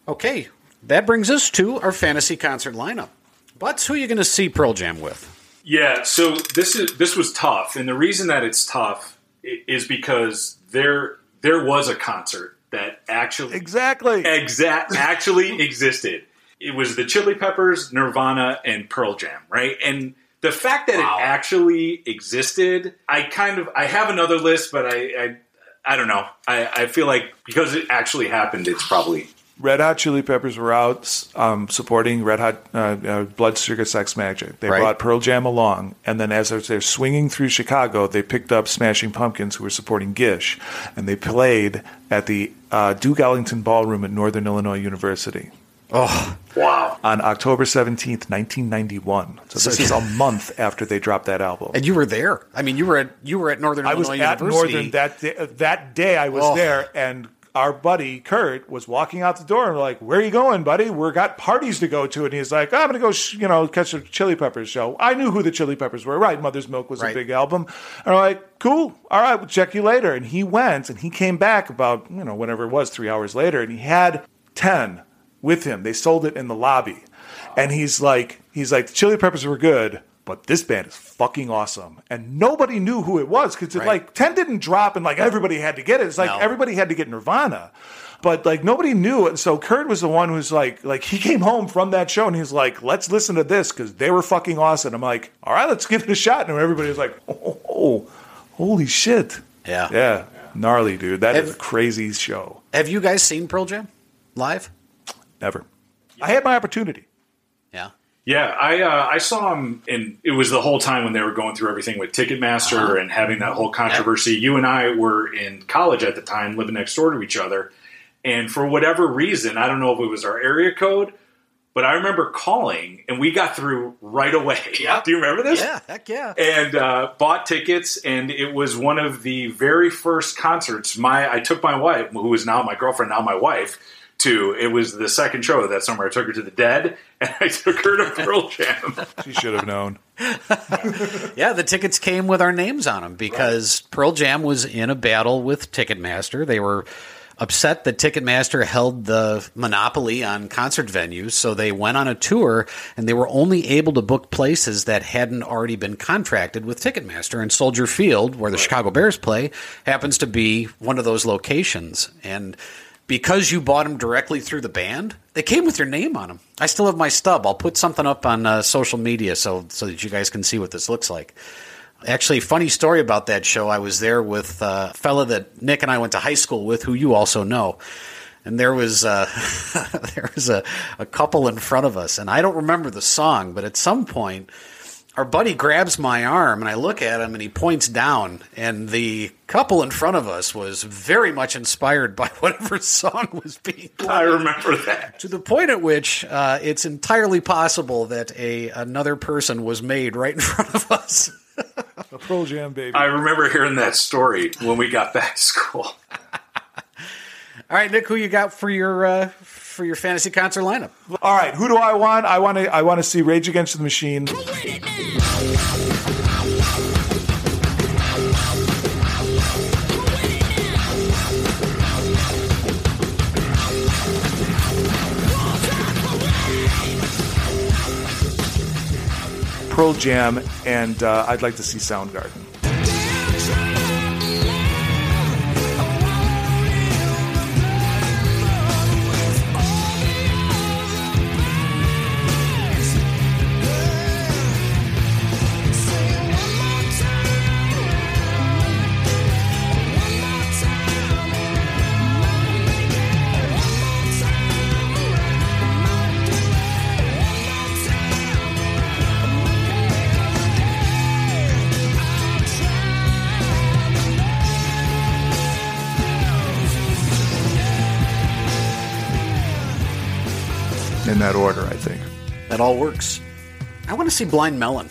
Okay, that brings us to our fantasy concert lineup. Butts, who are you going to see Pearl Jam with? Yeah, so this is this was tough, and the reason that it's tough is because there there was a concert that actually Exactly. exact actually existed. It was the Chili Peppers, Nirvana, and Pearl Jam, right? And the fact that Wow. it actually existed, I kind of I have another list, but I I, I don't know. I, I feel like because it actually happened, it's probably Red Hot Chili Peppers were out um, supporting Red Hot uh, uh, Blood Sugar Sex Magik. They Right. brought Pearl Jam along, and then as they're swinging through Chicago, they picked up Smashing Pumpkins, who were supporting Gish, and they played at the uh, Duke Ellington Ballroom at Northern Illinois University Oh, Wow. on October seventeenth, nineteen ninety one. So this is a month after they dropped that album. and you were there. I mean, you were at you were at Northern I was Illinois at University. Northern that day, that day. I was Oh. there, and our buddy Kurt was walking out the door, and we're like, "Where are you going, buddy? We're got parties to go to." And he's like, "I'm going to go, sh- you know, catch a Chili Peppers show." I knew who the Chili Peppers were. Right, Mother's Milk was Right. a big album. And we're like, "Cool, all right, we'll check you later." And he went, and he came back about you know whenever it was, three hours later, and he had ten with him. They sold it in the lobby, and he's like, he's like, the Chili Peppers were good. But this band is fucking awesome, and nobody knew who it was because Right. like ten didn't drop, and like everybody had to get it. It's like No. everybody had to get Nirvana, but like nobody knew. And so Kurt was the one who's like, like he came home from that show and he's like, let's listen to this because they were fucking awesome. I'm like, all right, let's give it a shot. And everybody was like, oh, oh, holy shit, Yeah. yeah, gnarly dude. That is Have- a crazy show. Have you guys seen Pearl Jam live? Never. I had my opportunity. Yeah. Yeah, I uh, I saw him, and it was the whole time when they were going through everything with Ticketmaster Uh-huh. and having that whole controversy. You and I were in college at the time, living next door to each other, and for whatever reason, I don't know if it was our area code, but I remember calling, and we got through right away. Do you remember this? Yeah. Heck yeah. and uh, bought tickets, and it was one of the very first concerts. My I took my wife, who is now my girlfriend, now my wife, to. It was the second show that summer. I took her to the Dead, and I took her to Pearl Jam. She should have known. Yeah, the tickets came with our names on them because Pearl Jam was in a battle with Ticketmaster. They were upset that Ticketmaster held the monopoly on concert venues, so they went on a tour and they were only able to book places that hadn't already been contracted with Ticketmaster. And Soldier Field, where the Chicago Bears play, happens to be one of those locations. And because you bought them directly through the band, they came with your name on them. I still have my stub. I'll put something up on uh, social media so so that you guys can see what this looks like. Actually, funny story about that show. I was there with uh, a fella that Nick and I went to high school with, who you also know. And there was uh, there was a, a couple in front of us, and I don't remember the song, but at some point, our buddy grabs my arm, and I look at him, and he points down, and the couple in front of us was very much inspired by whatever song was being played I remember that. to the point at which uh, it's entirely possible that a another person was made right in front of us. A Pearl Jam baby. I remember hearing that story when we got back to school. All right, Nick, who you got for your uh, for your fantasy concert lineup? All right, who do I want? I want to. I want to see Rage Against the Machine. Pearl Jam, and uh, I'd like to see Soundgarden. That order, I think. That all works. I want to see Blind Melon.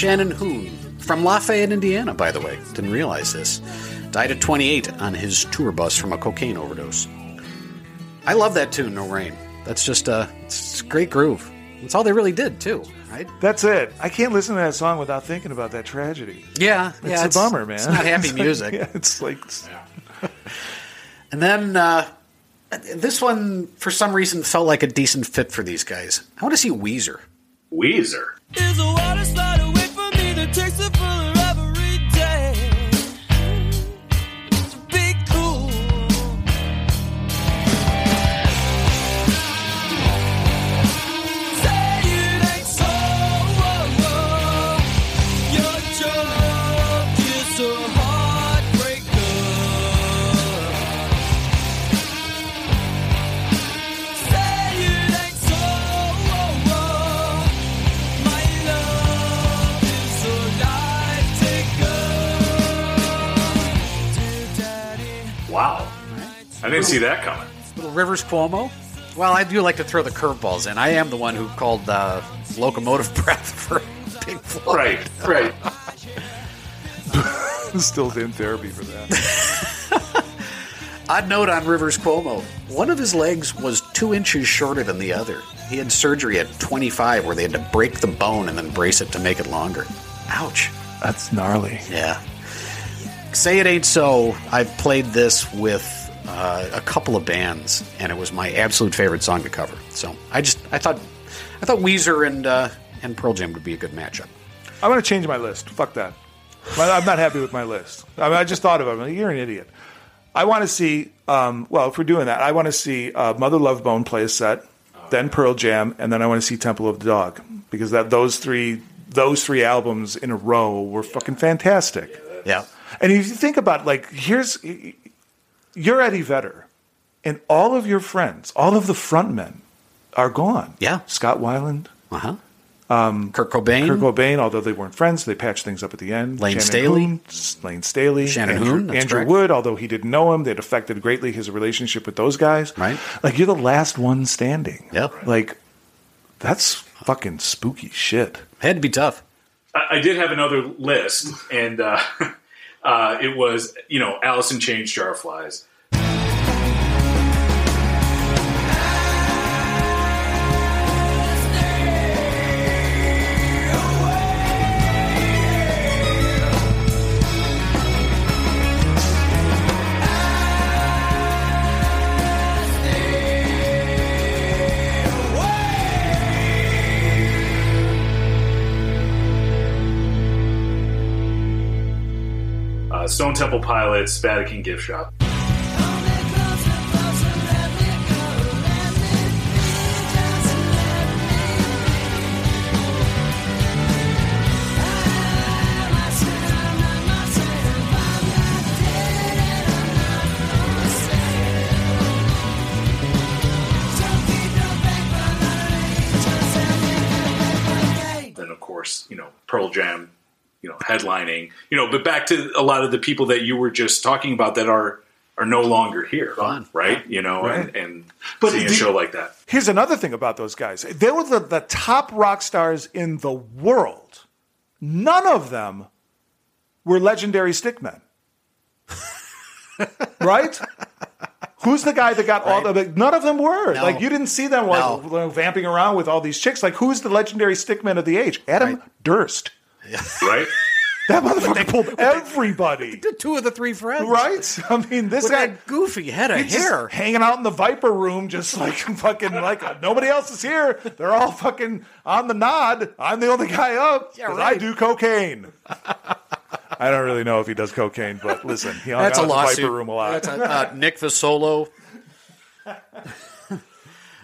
Shannon Hoon from Lafayette, Indiana, by the way. Didn't realize this. Died at 28 on his tour bus from a cocaine overdose. I love that tune, No Rain. That's just a, it's a great groove. That's all they really did, too. Right? That's it. I can't listen to that song without thinking about that tragedy. Yeah, It's yeah. a bummer, man. It's not happy music. yeah, it's like And then uh, this one, for some reason, felt like a decent fit for these guys. I want to see Weezer. Weezer. Is a water I didn't see that coming. Little Rivers Cuomo. Well, I do like to throw the curveballs in. I am the one who called uh, locomotive breath for Pink Floyd. Right, right. still in therapy for that. Odd note on Rivers Cuomo. One of his legs was two inches shorter than the other. He had surgery at 25 where they had to break the bone and then brace it to make it longer. Ouch. That's gnarly. Yeah. Say It Ain't So, I've played this with uh, a couple of bands, and it was my absolute favorite song to cover. So I just, I thought, I thought Weezer and, uh, and Pearl Jam would be a good matchup. I'm going to change my list. Fuck that. I'm not happy with my list. I, mean, I just thought of it. I'm like, You're an idiot. I want to see. Um, well, if we're doing that, I want to see uh, Mother Love Bone play a set, then Pearl Jam, and then I want to see Temple of the Dog because that those three those three albums in a row were fucking fantastic. Yeah. And if you think about like, here's you're Eddie Vedder, and all of your friends, all of the frontmen, are gone. Yeah. Scott Weiland, Uh huh. Um, Kurt Cobain. Kurt Cobain, although they weren't friends, they patched things up at the end. Layne Shannon Staley. Hoon, S- Layne Staley, Shannon Andrew, Hoon, that's Andrew correct. Wood, although he didn't know him, that affected greatly his relationship with those guys. Right. Like you're the last one standing. Yep. Like that's fucking spooky shit. Had to be tough. I, I did have another list, and uh, uh, it was, you know, Alice in Chains Jar Flies. Stone Temple Pilots, Vatican Gift Shop. Then, of course, you know, Pearl Jam, you know, headlining. You know, but back to a lot of the people that you were just talking about that are are no longer here, Gone. right? You know, and, Right. and But seeing a show like that. Here's another thing about those guys. They were the, the top rock stars in the world. None of them were legendary stickmen. right? Who's the guy that got all the Like, none of them were. No. Like you didn't see them like No. vamping around with all these chicks. Like who's the legendary stickman of the age? Adam Right. Duritz. Right? That motherfucker pulled everybody. The Two of the three friends. Right? I mean, this With guy that goofy head of He's just hair. hanging out in the Viper room, just like fucking like nobody else is here. They're all fucking on the nod. I'm the only guy up Yeah, 'cause right. I do cocaine. I don't really know if he does cocaine, but listen, he hung That's out a in the. Viper room a lot. That's a, uh, Nick Visolo.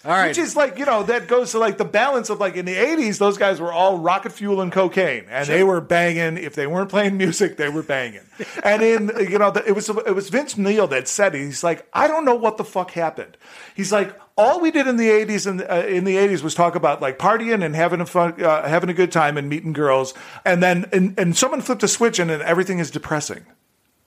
All right. Which is like, you know, that goes to like the balance of like in the 80s, those guys were all rocket fuel and cocaine and they were banging. If they weren't playing music, they were banging. and in, you know, the, it was, it was Vince Neil that said it. He's like, I don't know what the fuck happened. He's like, all we did in the 80s and uh, in the 80s was talk about like partying and having a fun, uh, having a good time and meeting girls. And then, and, and someone flipped a switch and then everything is depressing.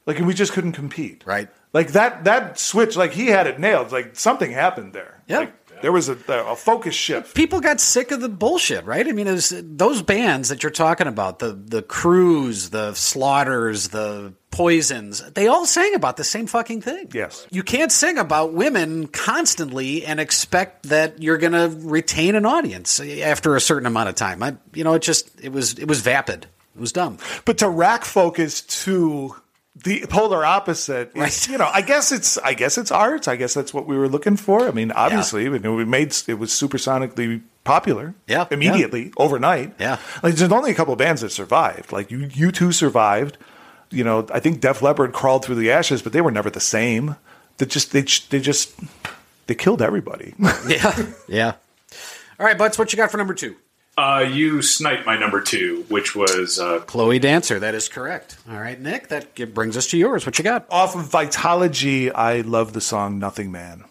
Like, and we just couldn't compete. Right. Like that, that switch, like he had it nailed. Like something happened there. Yeah. Like, There was a, a focus shift. people got sick of the bullshit, right? I mean, it was those bands that you're talking about, the the Crües, the Slaughters, the Poisons, they all sang about the same fucking thing. Yes. You can't sing about women constantly and expect that you're going to retain an audience after a certain amount of time. I, you know, it just it was it was vapid. It was dumb. But to rack focus to the polar opposite, is, Right. you know, I guess it's I guess it's art. I guess that's what we were looking for. I mean, obviously, we, we made it was supersonically popular. Yeah, immediately overnight. Yeah. like there's only a couple of bands that survived. Like you, U2 survived. You know, I think Def Leppard crawled through the ashes, but they were never the same. They just they they just they killed everybody. Yeah, yeah. All right, Butts, what you got for number two? Uh, you sniped my number two, which was uh, Chloe Dancer. That is correct. All right, Nick, that brings us to yours. What you got? Off of Vitalogy, I love the song "Nothing Man."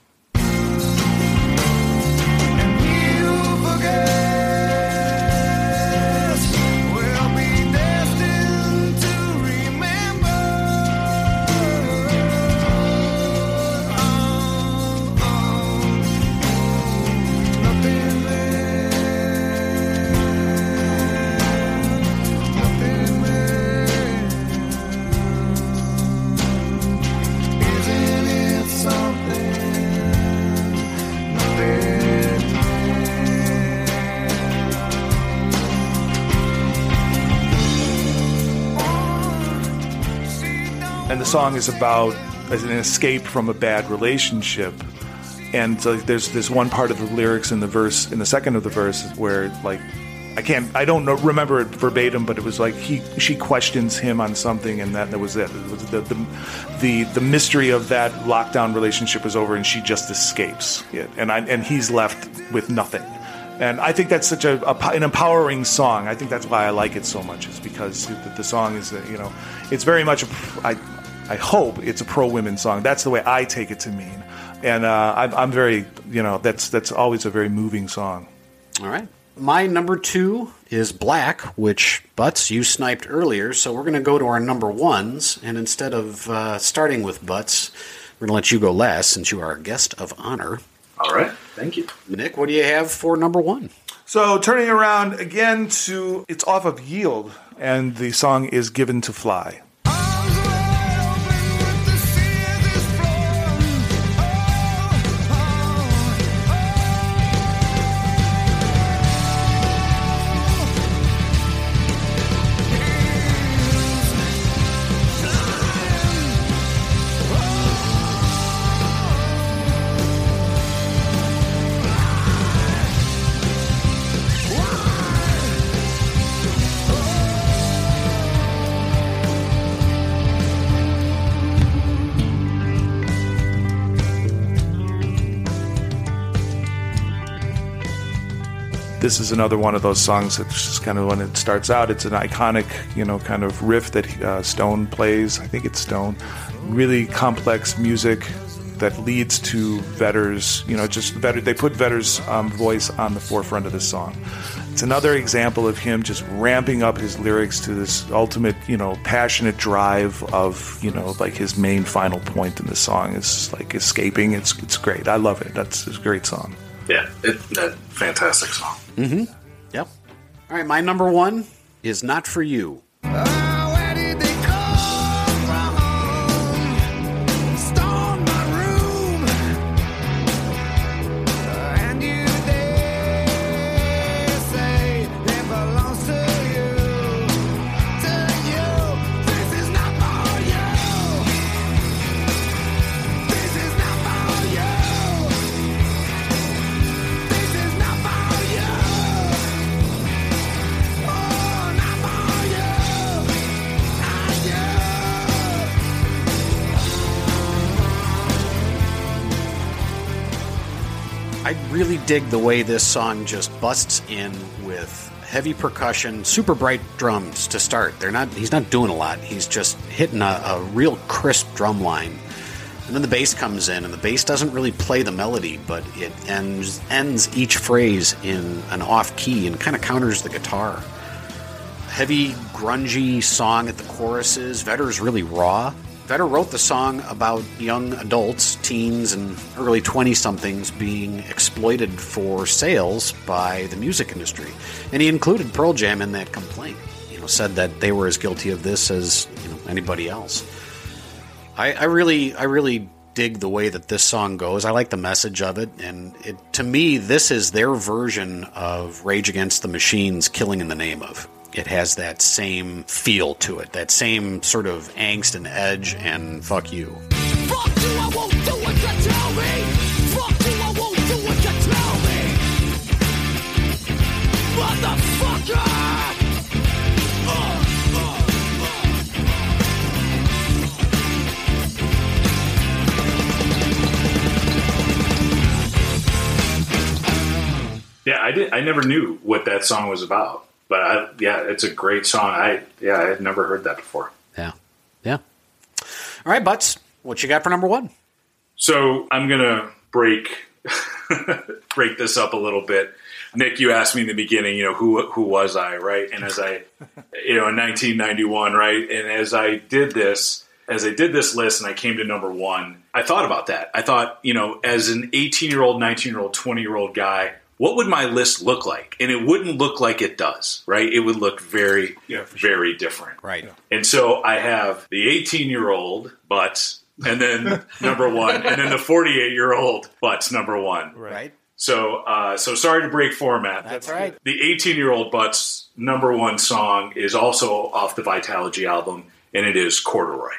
Song is about an escape from a bad relationship. And so there's this one part of the lyrics in the verse, in the second of the verse, where like I can't, I don't know, remember it verbatim, but it was like he, she questions him on something, and that that was it. it was the, the, the the mystery of that lockdown relationship is over, and she just escapes it, and I, and he's left with nothing. And I think that's such a, a an empowering song. I think that's why I like it so much, is because the, the song is, uh, you know, it's very much a, I, I hope it's a pro women song. That's the way I take it to mean, and uh, I'm, I'm very, you know, that's that's always a very moving song. All right. My number two is Black, which Butts you sniped earlier. So we're going to go to our number ones, and instead of uh, starting with Butts, we're going to let you go last since you are our guest of honor. all right. Thank you. Nick, what do you have for number one? So turning around again to it's off of Yield, and the song is "Given to Fly." This is another one of those songs that's just kind of when it starts out, it's an iconic, you know, kind of riff that uh, Stone plays. I think it's Stone. Really complex music that leads to Vedder's, you know, just Vetter. They put Vedder's um, voice on the forefront of this song. It's another example of him just ramping up his lyrics to this ultimate, you know, passionate drive of, you know, like his main final point in the song is like escaping. It's it's great. I love it. That's a great song. Yeah, it, that fantastic song. Mm-hmm. Yep. All right, my number one is Not For You. Dig the way this song just busts in with heavy percussion, super bright drums to start. They're not he's not doing a lot. He's just hitting a, a real crisp drum line. And then the bass comes in and the bass doesn't really play the melody, but it ends ends each phrase in an off key and kind of counters the guitar. Heavy, grungy song at the choruses. Vedder's really raw. Vedder wrote the song about young adults, teens, and early 20 somethings being exploited for sales by the music industry. And he included Pearl Jam in that complaint. You know, said that they were as guilty of this as you know, anybody else. I, I really, I really dig the way that this song goes. I like the message of it, and it, to me, this is their version of Rage Against the Machine's "Killing in the Name of." It has that same feel to it, that same sort of angst and edge, and fuck you. Fuck you, I won't do what you tell me. Fuck you, I won't do what you tell me. Motherfucker! Uh, uh, Yeah, I did. I never knew what that song was about, but I, yeah, it's a great song. I yeah, I had never heard that before. Yeah, yeah. All right, Butts, what you got for number one? So I'm gonna break break this up a little bit. Nick, you asked me in the beginning, you know, who who was I, right? And as I, you know, in 1991, right? And as I did this, as I did this list, and I came to number one, I thought about that. I thought, you know, as an 18 year old, 19 year old, 20 year old guy, what would my list look like? And it wouldn't look like it does, right? It would look very, Yeah, for sure. very different. Right. And so I have the 18 year old butts, and then number one, and then the 48 year old butts number one. Right. So, uh, so sorry to break format. That's right. The 18 year old butts number one song is also off the Vitalogy album, and it is Corduroy.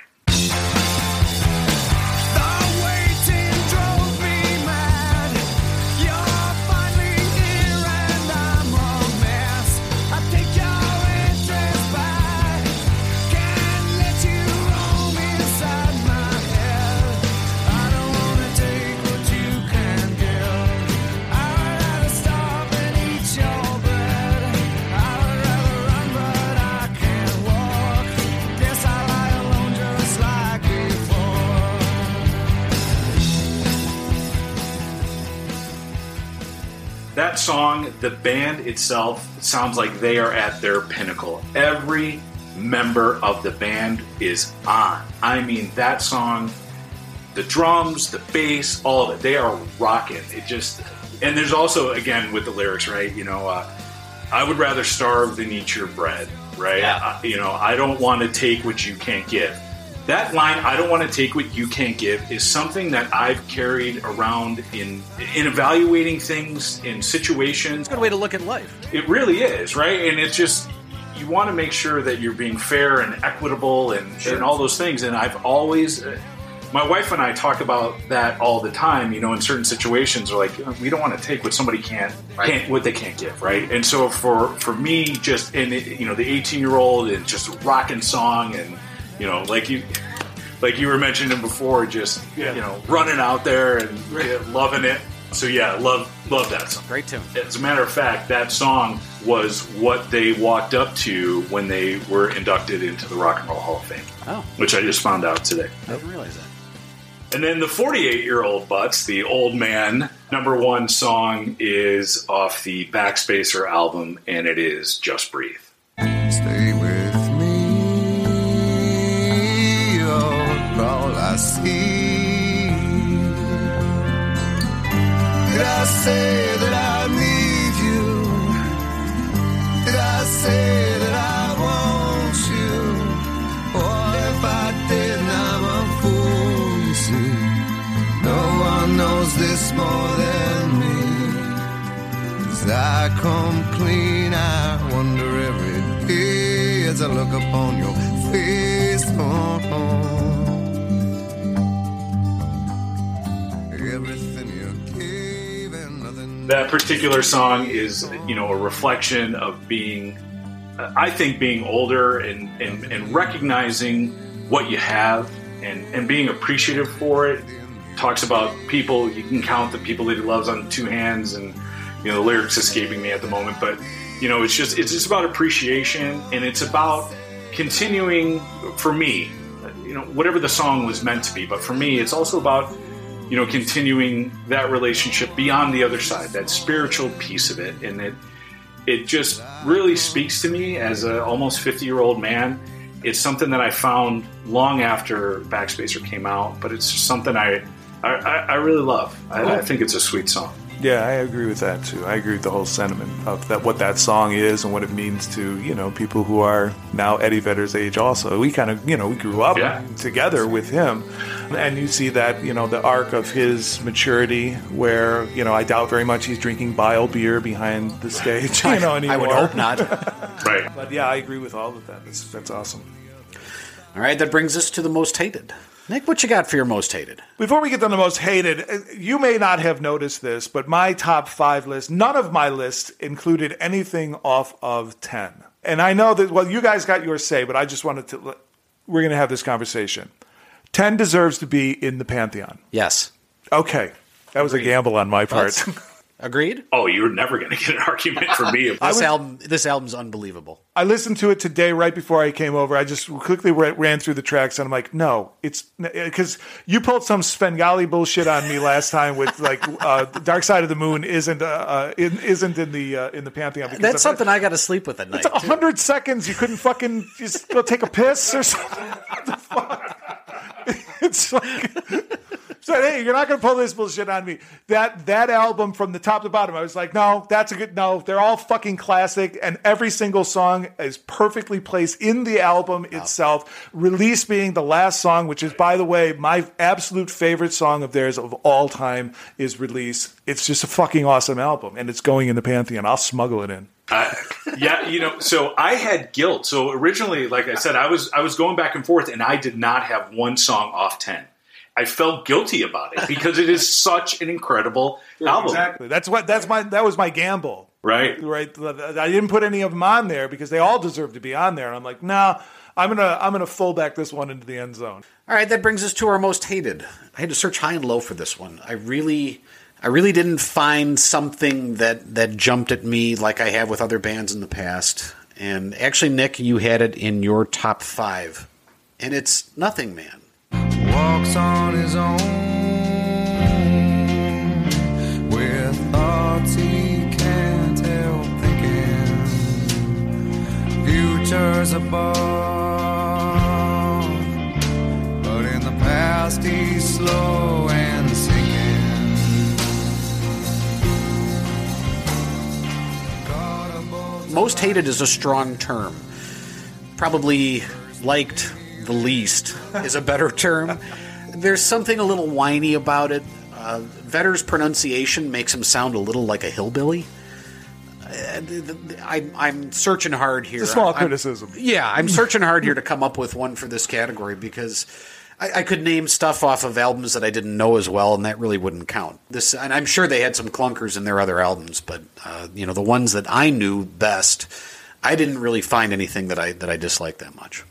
Song, the band itself, sounds like they are at their pinnacle. Every member of the band is on. I mean, that song, the drums, the bass, all of it, they are rocking. It just, and there's also, again, with the lyrics, right? You know, uh, I would rather starve than eat your bread, right? Yeah. I- you know, I don't want to take what you can't give. That line, I don't want to take what you can't give, is something that I've carried around in in evaluating things in situations. a Good way to look at life. It really is, right? And it's just you want to make sure that you're being fair and equitable and, and all those things. And I've always, uh, my wife and I talk about that all the time. You know, in certain situations, we're like, we don't want to take what somebody can't, can't what they can't give, right? And so for for me, just and it, you know, the 18 year old and just a rocking song, and you know, like you. Like you were mentioning before, just Yeah. you know, running out there and yeah, loving it. So yeah, love love that song. Great tune. As a matter of fact, that song was what they walked up to when they were inducted into the Rock and Roll Hall of Fame, Oh, which I just found out today. I didn't realize that. And then the 48 year old Butts, the old man, number one song is off the Backspacer album, and it is Just Breathe. Stay you Did I say that I want you? Or if I didn't, I'm a fool, you see. No one knows this more than me. As I come clean, I wonder every day as I look upon your face. Oh, Everything That particular song is, you know, a reflection of being, I think, being older and, and, and recognizing what you have and, and being appreciative for it. Talks about people, you can count the people that he loves on two hands, and, you know, the lyrics escaping me at the moment, but, you know, it's just, it's just about appreciation and it's about continuing, for me, you know, whatever the song was meant to be, but for me, it's also about you know, continuing that relationship beyond the other side, that spiritual piece of it, and it it just really speaks to me as a almost fifty year old man, It's something that I found long after Backspacer came out, but it's something I I, I, I really love. I, I think it's a sweet song. Yeah, I agree with that too. I agree with the whole sentiment of that what that song is and what it means to you know people who are now Eddie Vedder's age. Also, we kind of you know we grew up Yeah. together with him, and you see that you know the arc of his maturity, where you know I doubt very much he's drinking bile beer behind the stage. You know anymore. I would hope not. Right. But yeah, I agree with all of that. That's that's awesome. All right, that brings us to the most hated. Nick, what you got for your most hated? Before we get to the most hated, uh, you may not have noticed this, but my top five list, none of my list included anything off of 10. And I know that, well, you guys got your say, but I just wanted to, we're going to have this conversation. 10 deserves to be in the Pantheon. Yes. Okay. That was a gamble on my part. Butts? Agreed. Oh, you're never going to get an argument from me. If This album, this album's unbelievable. I listened to it today right before I came over. I just quickly ra- ran through the tracks and I'm like, no, it's because you pulled some Svengali bullshit on me last time with like uh, Dark Side of the Moon isn't uh, uh, in, isn't in the uh, in the pantheon. because That's of- something I got to sleep with at night. It's a hundred seconds. You couldn't fucking just go take a piss or something. What the fuck? It's like. So hey, you're not gonna pull this bullshit on me. That that album from the top to bottom, I was like, no, that's a good no. They're all fucking classic, and every single song is perfectly placed in the album itself. Release being the last song, which is, by the way, my absolute favorite song of theirs of all time is Release. It's just a fucking awesome album, and it's going in the pantheon. I'll smuggle it in. I, yeah, you know, so I had guilt. So originally, like I said, I was I was going back and forth, and I did not have one song off ten. I felt guilty about it because it is such an incredible album, Exactly. That's what. That's my. That was my gamble. right? Right. I didn't put any of them on there because they all deserve to be on there. And I'm like, nah. I'm gonna. I'm gonna full back this one into the end zone. All right, that brings us to our most hated. I had to search high and low for this one. I really, I really didn't find something that that jumped at me like I have with other bands in the past. And actually, Nick, you had it in your top five, and it's Nothing Man. Walks on his own with thoughts he can't help thinking. Futures above, but in the past he's slow and sinking. Most hated is a strong term. Probably liked the least is a better term. There's something a little whiny about it. Uh, Vedder's pronunciation makes him sound a little like a hillbilly. Uh, I, I'm searching hard here. It's a small I'm- criticism. Yeah, I'm searching hard here to come up with one for this category because I, I could name stuff off of albums that I didn't know as well, and that really wouldn't count. This, and I'm sure they had some clunkers in their other albums, but uh, you know the ones that I knew best, I didn't really find anything that I that I disliked that much.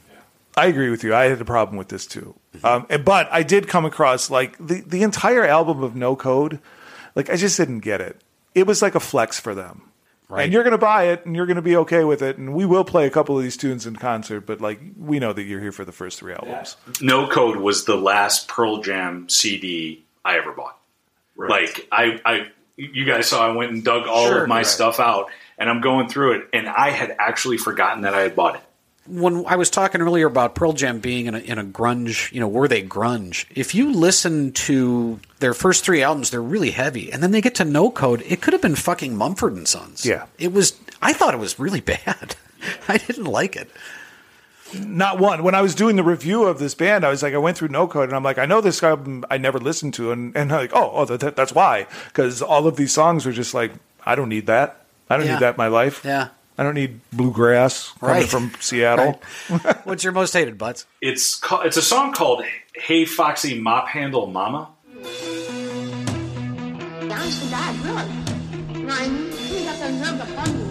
I agree with you. I had a problem with this too. Um, and- but I did come across like the the entire album of No Code. Like I just didn't get it. It was like a flex for them. Right. And you're going to buy it, and you're going to be okay with it, and we will play a couple of these tunes in concert. But like, we know that you're here for the first three albums. No Code was the last Pearl Jam CD I ever bought. Like I, I, you guys saw I went and dug all Sure, of my right. stuff out, and I'm going through it, and I had actually forgotten that I had bought it. When I was talking earlier about Pearl Jam being in a, in a grunge, you know, were they grunge? If you listen to their first three albums, they're really heavy, and then they get to No Code. It could have been fucking Mumford and Sons. Yeah. it was. I thought it was really bad. I didn't like it. Not one. When I was doing the review of this band, I was like, I went through No Code, and I'm like, I know this album I never listened to, and and I'm like, oh, oh, that, that's why, because all of these songs were just like, I don't need that. I don't Yeah. need that in my life. Yeah. I don't need bluegrass coming Right. from Seattle. What's your most hated, Butts? It's ca- it's a song called "Hey Foxy Mop Handle Mama." Honest to God, really. No, I mean, you got the nerve to bug me.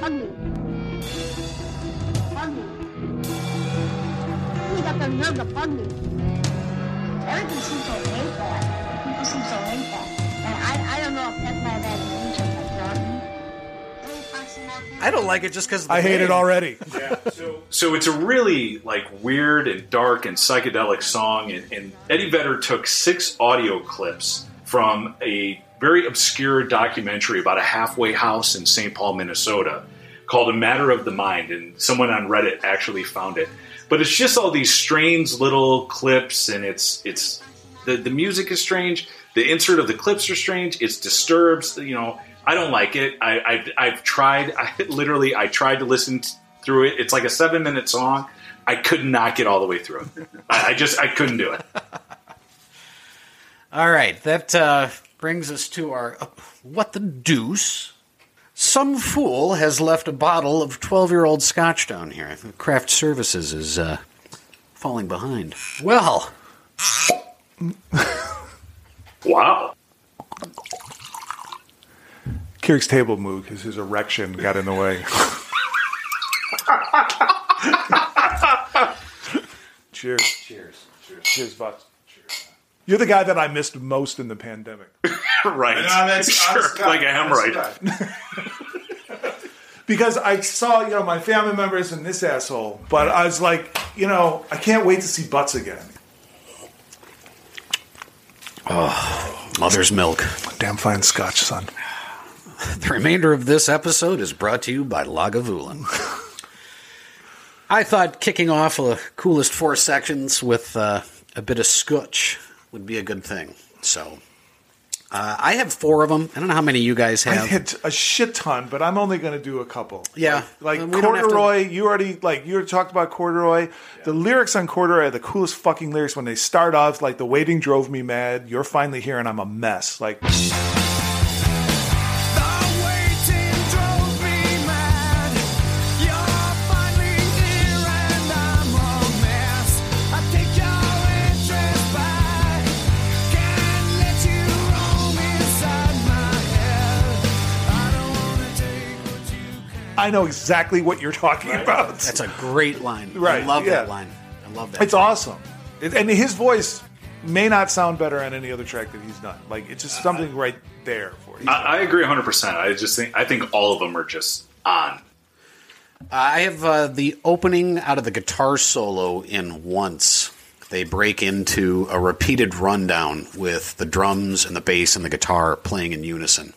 Bug me. Bug me. You got the nerve to bug me. Everything seems so hateful. People seem so hateful. And I, I don't know if that's my imagination, I don't like it just because I hate it already. So it's a really like weird and dark and psychedelic song, and, and Eddie Vedder took six audio clips from a very obscure documentary about a halfway house in St. Paul, Minnesota, called A Matter of the Mind, and someone on Reddit actually found it. But it's just all these strange little clips, and it's it's the the music is strange. The insert of the clips are strange. It's disturbs. You know, I don't like it. I, I've I've tried. I literally I tried to listen t- through it. It's like a seven minute song. I could not get all the way through it. I, I just I couldn't do it. All right, that uh, brings us to our uh, what the deuce. Some fool has left a bottle of twelve-year-old Scotch down here. Craft Services is uh, falling behind. Well, Wow. Kirk's table moved because his erection got in the way. Cheers. Cheers. Cheers. Cheers, Bucks. Cheers. You're the guy that I missed most in the pandemic. right. sure, like a hemorrhoid. because I saw, you know, my family members and this asshole, but I was like, you know, I can't wait to see butts again. mother's milk. Damn fine scotch, son. The remainder of this episode is brought to you by Lagavulin. I thought kicking off the coolest four sections with uh, a bit of scotch would be a good thing. So uh, I have four of them. I don't know how many you guys have. I had a shit ton, but I'm only going to do a couple. Yeah. Like, like don't to- corduroy, you already like you already talked about corduroy. The lyrics on corduroy are the coolest fucking lyrics when they start off like the waiting drove me mad. You're finally here and I'm a mess. Like I know exactly what you're talking about. That's a great line. Right. I Right, love that line. I love that. It's awesome. It, and his voice may not sound better on any other track that he's done. Like it's just something right there for you. I, I agree 100. percent I just think I think all of them are just on. I have uh, the opening out of the guitar solo in Once. They break into a repeated rundown with the drums and the bass and the guitar playing in unison.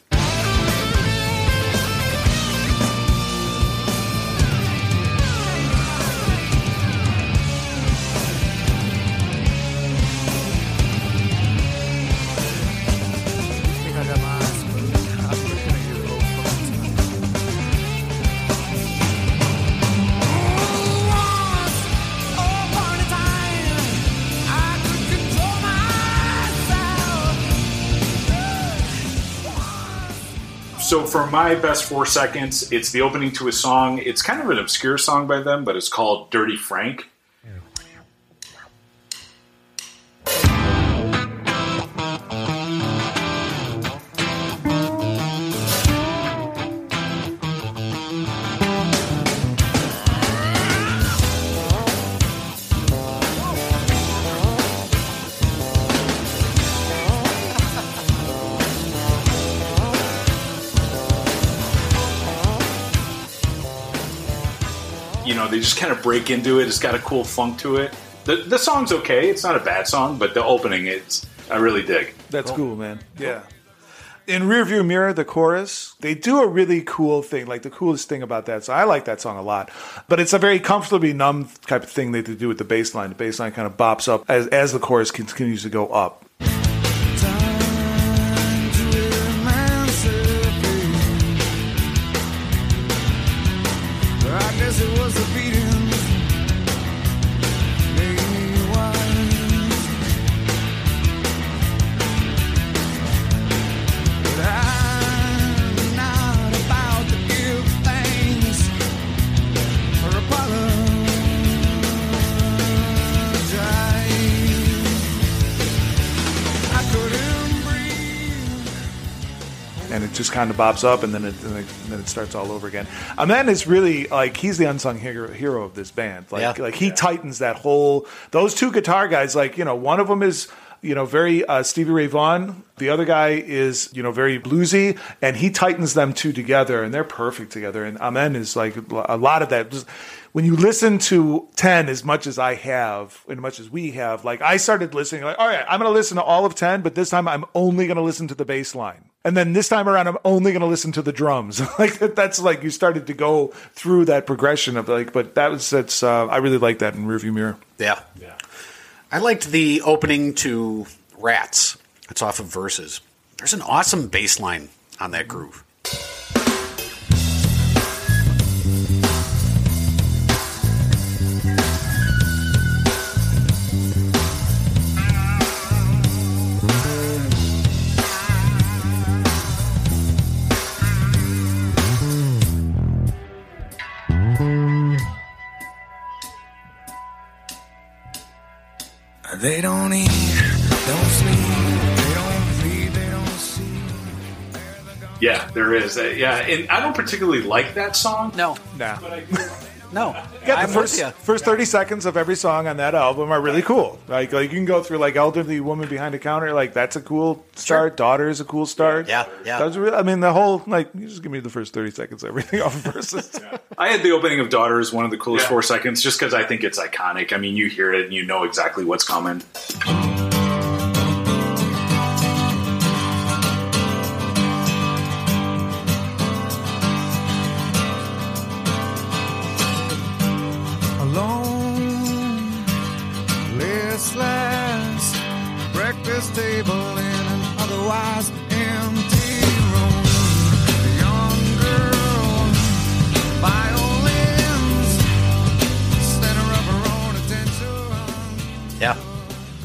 My best four seconds, it's the opening to a song. It's kind of an obscure song by them, but it's called "Dirty Frank." They just kind of break into it. It's got a cool funk to it. The the song's okay. It's not a bad song, but the opening, it's I really dig. That's cool, man. Yeah. In Rearview Mirror, the chorus, they do a really cool thing, like the coolest thing about that. So I like that song a lot. But it's a very comfortably numb type of thing they do with the bass line. The bass line kind of bops up as, as the chorus continues to go up. Kind of bops up, and then it, and then it starts all over again. And then it's really like he's the unsung hero, hero of this band. Like, Yeah. like he tightens that whole. Those two guitar guys, like you know, one of them is you know very uh, Stevie Ray Vaughan. The other guy is you know very bluesy, and he tightens them two together, and they're perfect together. And Ament is like a lot of that. Just, when you listen to 10 as much as I have, and as much as we have, like I started listening, like, all right, I'm going to listen to all of 10, but this time I'm only going to listen to the bass line. And then this time around, I'm only going to listen to the drums. like that's like you started to go through that progression of like, but that was that's uh, I really like that in Rearview Mirror. Yeah. Yeah. I liked the opening to Rats. It's off of Versus. There's an awesome bass line on that groove. There is. Uh, yeah, and I don't particularly like that song. No, Nah. no. Yeah, I'm first first thirty seconds of every song on that album are really cool. Like, like you can go through like elderly woman behind the counter, like that's a cool start. Daughter is a cool start. Yeah, yeah. That's real. I mean, the whole like you just give me the first thirty seconds, of everything off of Versus. I had the opening of Daughter as one of the coolest Yeah. four seconds just because I think it's iconic. I mean, you hear it and you know exactly what's coming.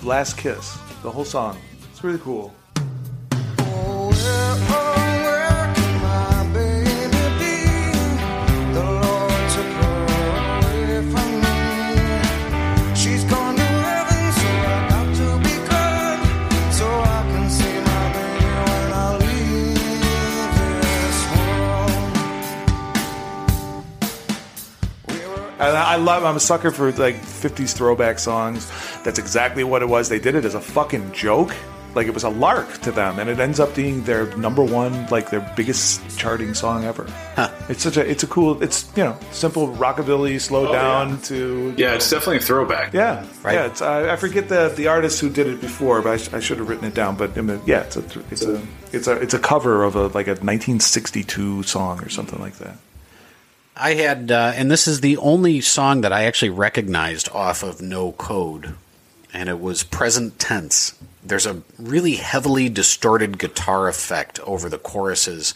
Last kiss, the whole song. It's really cool. And I love. I'm a sucker for like '50s throwback songs. That's exactly what it was. They did it as a fucking joke. Like it was a lark to them, and it ends up being their number one, like their biggest charting song ever. It's such a, it's a cool, it's you know, simple rockabilly, slow oh, down to Yeah, it's definitely a throwback. yeah, Right. yeah. It's, I, I forget the the artist who did it before, but I, sh- I should have written it down. But I mean, yeah, it's a it's a it's a it's a cover of a like a 1962 song or something like that. I had, uh, and this is the only song that I actually recognized off of No Code, and it was present tense. There's a really heavily distorted guitar effect over the choruses,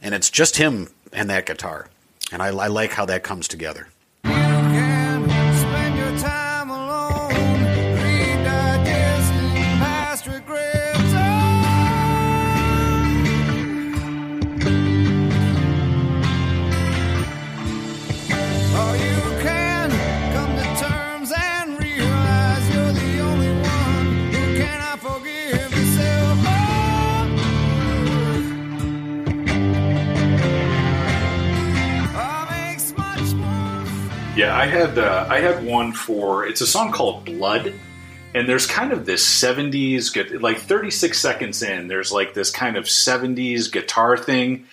and it's just him and that guitar. And I, I like how that comes together. I had uh, I had one for it's a song called Blood, and there's kind of this '70s gu- like 36 seconds in. There's like this kind of '70s guitar thing.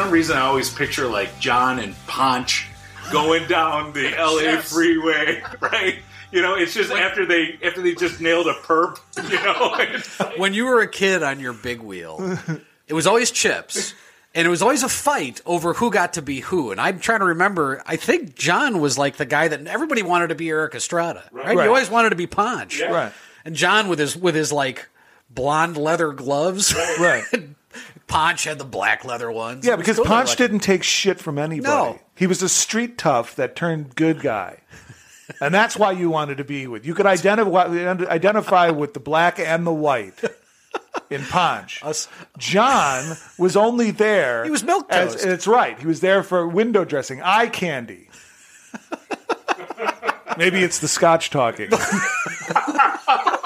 Some reason, I always picture like John and Ponch going down the LA freeway, right? You know, it's just after they after they just nailed a perp. You know, When you were a kid on your big wheel, it was always CHiPs. And it was always a fight over who got to be who. And I'm trying to remember, I think John was like the guy that everybody wanted to be Erik Estrada. Right? Right. You always wanted to be Ponch. Right. And John with his with his like blonde leather gloves. Right. Ponch had the black leather ones. Yeah, because Ponch like- didn't take shit from anybody. No. He was a street tough that turned good guy. And that's why you wanted to be with. You could identify identify with the black and the white in Ponch. Us- John was only there. He was milquetoast. as- That's right. He was there for window dressing, eye candy. Maybe it's the Scotch talking.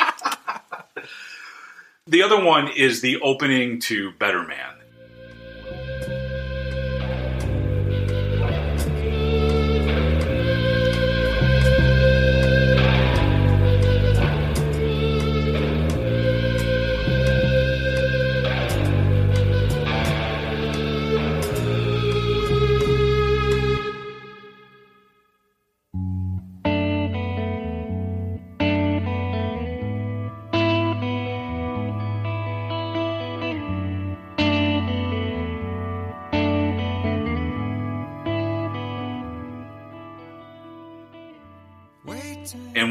the other one is the opening to Better Man.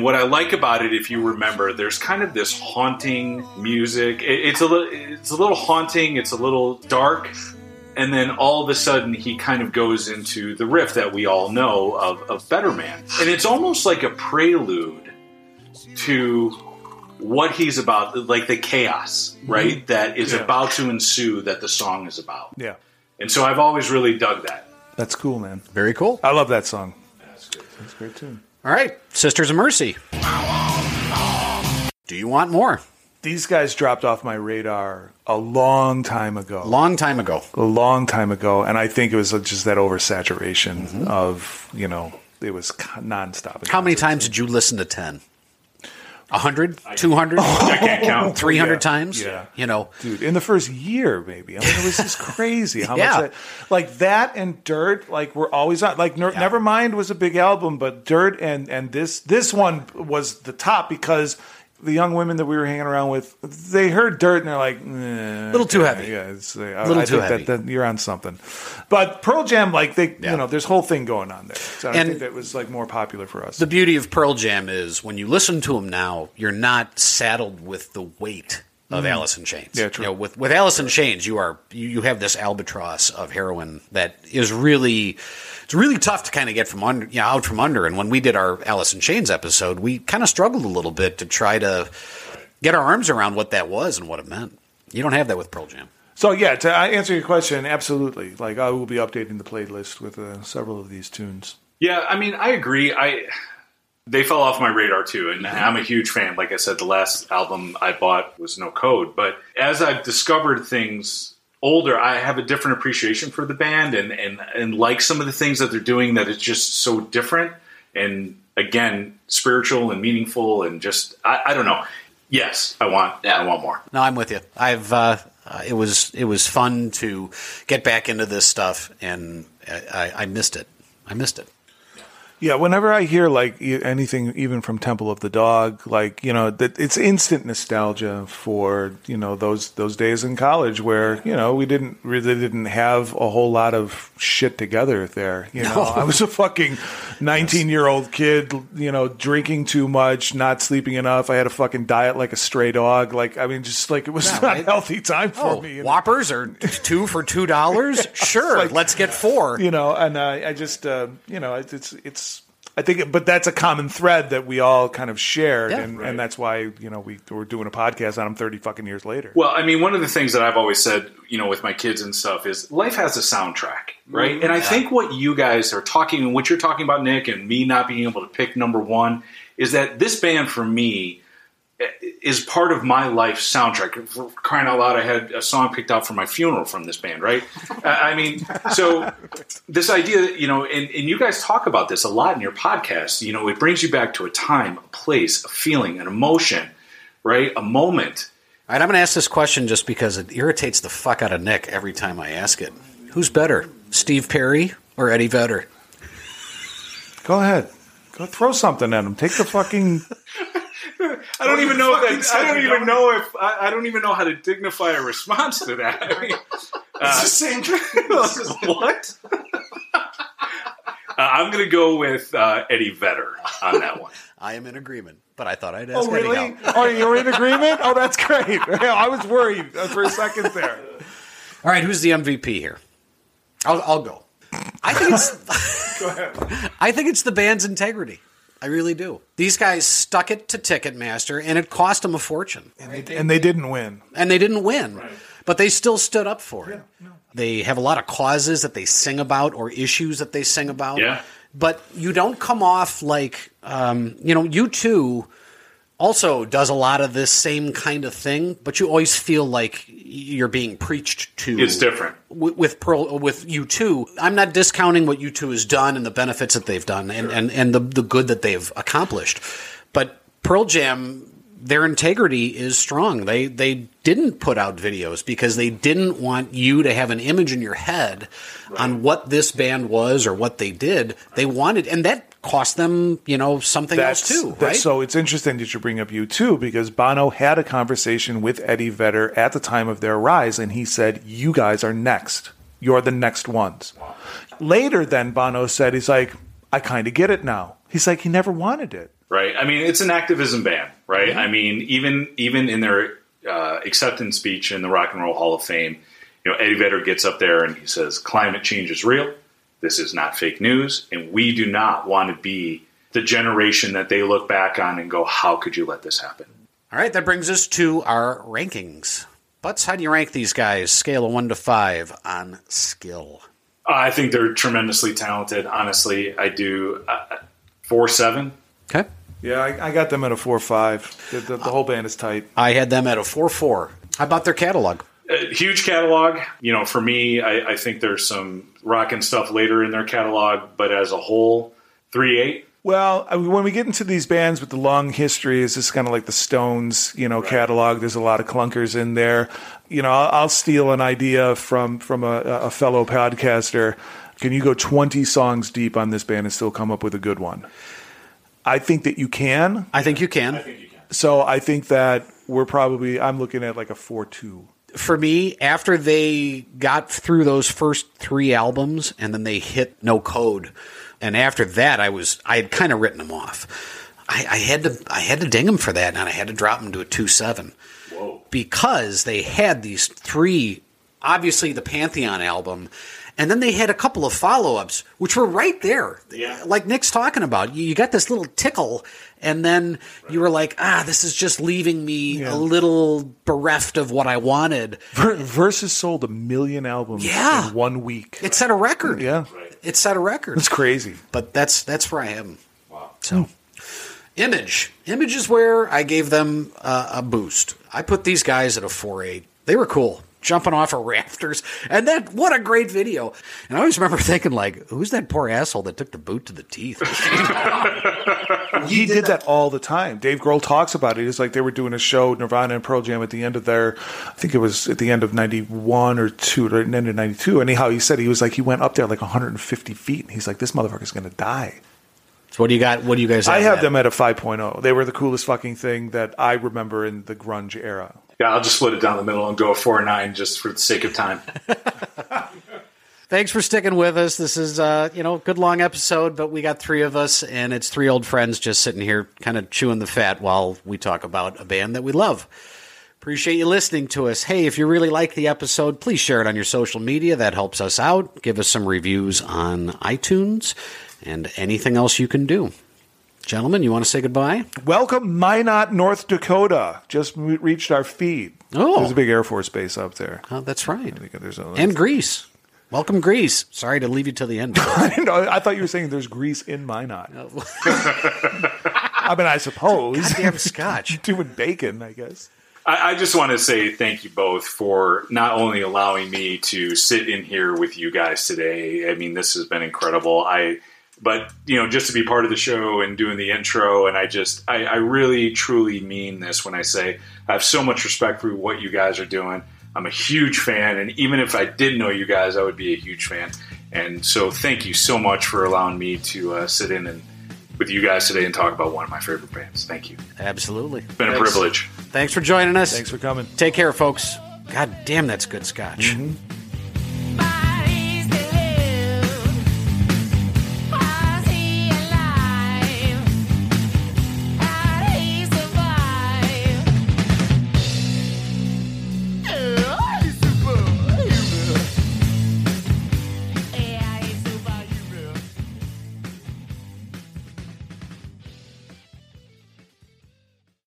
What I like about it, if you remember, there's kind of this haunting music. It- it's a little, it's a little haunting. It's a little dark, and then all of a sudden he kind of goes into the riff that we all know of, of Better Man, and it's almost like a prelude to what he's about, like the chaos, mm-hmm. right? That is Yeah. about to ensue. That the song is about. Yeah. And so I've always really dug that. That's cool, man. Very cool. I love that song. That's a great tune. All right, Sisters of Mercy. Do you want more? These guys dropped off my radar a long time ago. Long time ago. a long time ago, and I think it was just that oversaturation Mm-hmm. of you know it was nonstop. How many times did you listen to 10? 100? 200? I can't count. 300 Yeah. times? Yeah. You know, Dude, in the first year, maybe. I mean, it was just crazy how Yeah. much that, like that and Dirt, like we're always on. Like Ner- Nevermind was a big album, but Dirt and and this this one was the top because the young women that we were hanging around with, they heard Dirt and they're like, a Little too heavy. Yeah, it's, uh, I, Little I too think heavy. That, that you're on something. But Pearl Jam, like they, Yeah. you know, there's whole thing going on there. So I And- think that was like more popular for us. the beauty of Pearl Jam is when you listen to them now, you're not saddled with the weight of Alice in Chains. Mm. Yeah, true. You know, with with Alice in Chains, you are you, you have this albatross of heroin that is really it's really tough to kind of get from under, you know, out from under. And when we did our Alice in Chains episode, we kind of struggled a little bit to try to get our arms around what that was and what it meant. You don't have that with Pearl Jam. So yeah, to answer your question, absolutely. Like I will be updating the playlist with uh, several of these tunes. Yeah, I mean, I agree. I they fell off my radar too, and I'm a huge fan. Like I said, the last album I bought was No Code, but as I've discovered things older, I have a different appreciation for the band, and and and like some of the things that they're doing that it's just so different, and again, spiritual and meaningful, and just I, I don't know. Yes, I want yeah. I want more. No, I'm with you. I've uh, uh, it was it was fun to get back into this stuff, and I, I, I missed it. I missed it. Yeah, whenever I hear like anything, even from Temple of the Dog, like you know, that it's instant nostalgia for you know those those days in college where you know we didn't really didn't have a whole lot of shit together there. You know, I was a fucking nineteen year old kid, you know, drinking too much, not sleeping enough. I had a fucking diet like a stray dog. Like I mean, just like it was not a healthy time for Oh, me. Whoppers are two for two dollars. Sure, like- let's get four. you know and uh, i just uh, you know it's, it's I think, but that's a common thread that we all kind of shared, Yeah. and, and that's why you know we we're doing a podcast on them thirty fucking years later. Well, I mean, one of the things that I've always said, you know, with my kids and stuff is life has a soundtrack, right? Mm-hmm. And I think what you guys are talking, and what you're talking about, Nick, and me not being able to pick number one, is that this band for me is part of my life soundtrack. For crying out loud, I had a song picked out for my funeral from this band, right? I I mean, so this idea, you know, and, and you guys talk about this a lot in your podcast, you know, it brings you back to a time, a place, a feeling, an emotion, right? A moment. All right, I'm going to ask this question just because it irritates the fuck out of Nick every time I ask it. Who's better, Steve Perry or Eddie Vedder? Go ahead, go throw something at him. Take the fucking. I don't even know if that, I don't even know if I, I don't even know how to dignify a response to that. I mean, uh, the same. what? Uh, I'm going to go with uh, Eddie Vedder on that one. I am in agreement, but I thought I'd ask Oh really? anyhow. Oh, you're in agreement? Oh, that's great. I was worried uh, for a second there. All right, who's the MVP here? I'll, I'll go. I think it's. Go ahead. I think it's the band's integrity. I really do. These guys stuck it to Ticketmaster, and it cost them a fortune. And they didn't win. and they didn't win, but they still stood up for it. They have a lot of causes that they sing about or issues that they sing about. Yeah. But you don't come off like, um, you know, U2 also does a lot of this same kind of thing, but you always feel like you're being preached to. It's different. With, with Pearl, with U2, I'm not discounting what U2 has done and the benefits that they've done and, and, and the, the good that they've accomplished. But Pearl Jam, their integrity is strong. They they didn't put out videos because they didn't want you to have an image in your head on what this band was or what they did. They wanted, and that cost them, you know, something else too, that's- right? So it's interesting that you bring up U2, because Bono had a conversation with Eddie Vedder at the time of their rise, and he said, "You guys are next. You're the next ones." Later, then Bono said, "He's like, I kind of get it now." He's like, he never wanted it. Right? I mean, it's an activism band, right? I mean, even even in their uh, acceptance speech in the Rock and Roll Hall of Fame, you know, Eddie Vedder gets up there and he says, "Climate change is real. This is not fake news, and we do not want to be the generation that they look back on and go, how could you let this happen?" All right, that brings us to our rankings. Butts, how do you rank these guys? Scale of one to five on skill. I think they're tremendously talented. Honestly, I do. Uh, four seven. Okay. Yeah, I, I got them at a four five. The, the, the whole band is tight. I had them at a 4 4. How about their catalog? A huge catalog. You know, for me, I, I think there's some rockin' stuff later in their catalog, but as a whole, three eight. Well, when we get into these bands with the long history, it's just kind of like the Stones, you know, catalog. There's a lot of clunkers in there. You know, I'll, I'll steal an idea from from a, a fellow podcaster. Can you go 20 songs deep on this band and still come up with a good one? I think that you can. I think you can. So I think that we're probably. I'm looking at like a four two. For me, after they got through those first three albums and then they hit No Code, and after that, I was I had kind of written them off. I, I had to I had to ding them for that, and I had to drop them to a two seven because they had these three. Obviously, the Pantheon album, and then they had a couple of follow ups, which were right there. Yeah. Like Nick's talking about, you, you got this little tickle, and then you were like, ah, this is just leaving me Yeah. a little bereft of what I wanted. Ver- Versus sold a million albums Yeah. in one week. It set a record. yeah, It set a record. it's crazy. But that's that's where I am. Wow. So, image, image is where I gave them uh, a boost. I put these guys at a four eight. They were cool, jumping off of rafters, and that what a great video. And I always remember thinking like, who's that poor asshole that took the boot to the teeth? he did that all the time. Dave Grohl talks about it. It's like they were doing a show, Nirvana and Pearl Jam, at the end of their, I think it was at the end of '91 or two, or the end of '92. Anyhow, he said he was like he went up there like 150 feet, and he's like, "This motherfucker's going to die." so what do you got? What do you guys? I have at? them at a 5.0. They were the coolest fucking thing that I remember in the grunge era. Yeah, I'll just split it down the middle and go a four nine just for the sake of time. Thanks for sticking with us. This is, uh, you know, a good long episode, but we got three of us, and it's three old friends just sitting here kind of chewing the fat while we talk about a band that we love. Appreciate you listening to us. Hey, if you really like the episode, please share it on your social media. That helps us out. Give us some reviews on iTunes and anything else you can do. Gentlemen, you want to say goodbye? Welcome, Minot, North Dakota. Just re- reached our feed. Oh. there's a big Air Force base up there. Oh, that's right. There's a, And Greece. Welcome, Greece. Sorry to leave you till the end. I know. I thought you were saying there's Greece in Minot. Oh. I mean, I suppose. Goddamn scotch. Doing bacon, I guess. I, I just want to say thank you both for not only allowing me to sit in here with you guys today. I mean, this has been incredible. I, but you know, just to be part of the show and doing the intro, and I just, I, I really, truly mean this when I say I have so much respect for what you guys are doing. I'm a huge fan, and even if I didn't know you guys, I would be a huge fan. And so, thank you so much for allowing me to uh, sit in and with you guys today and talk about one of my favorite bands. Thank you. Absolutely. It's been a privilege. Thanks for joining us. Thanks for coming. Take care, folks. God damn, that's good scotch.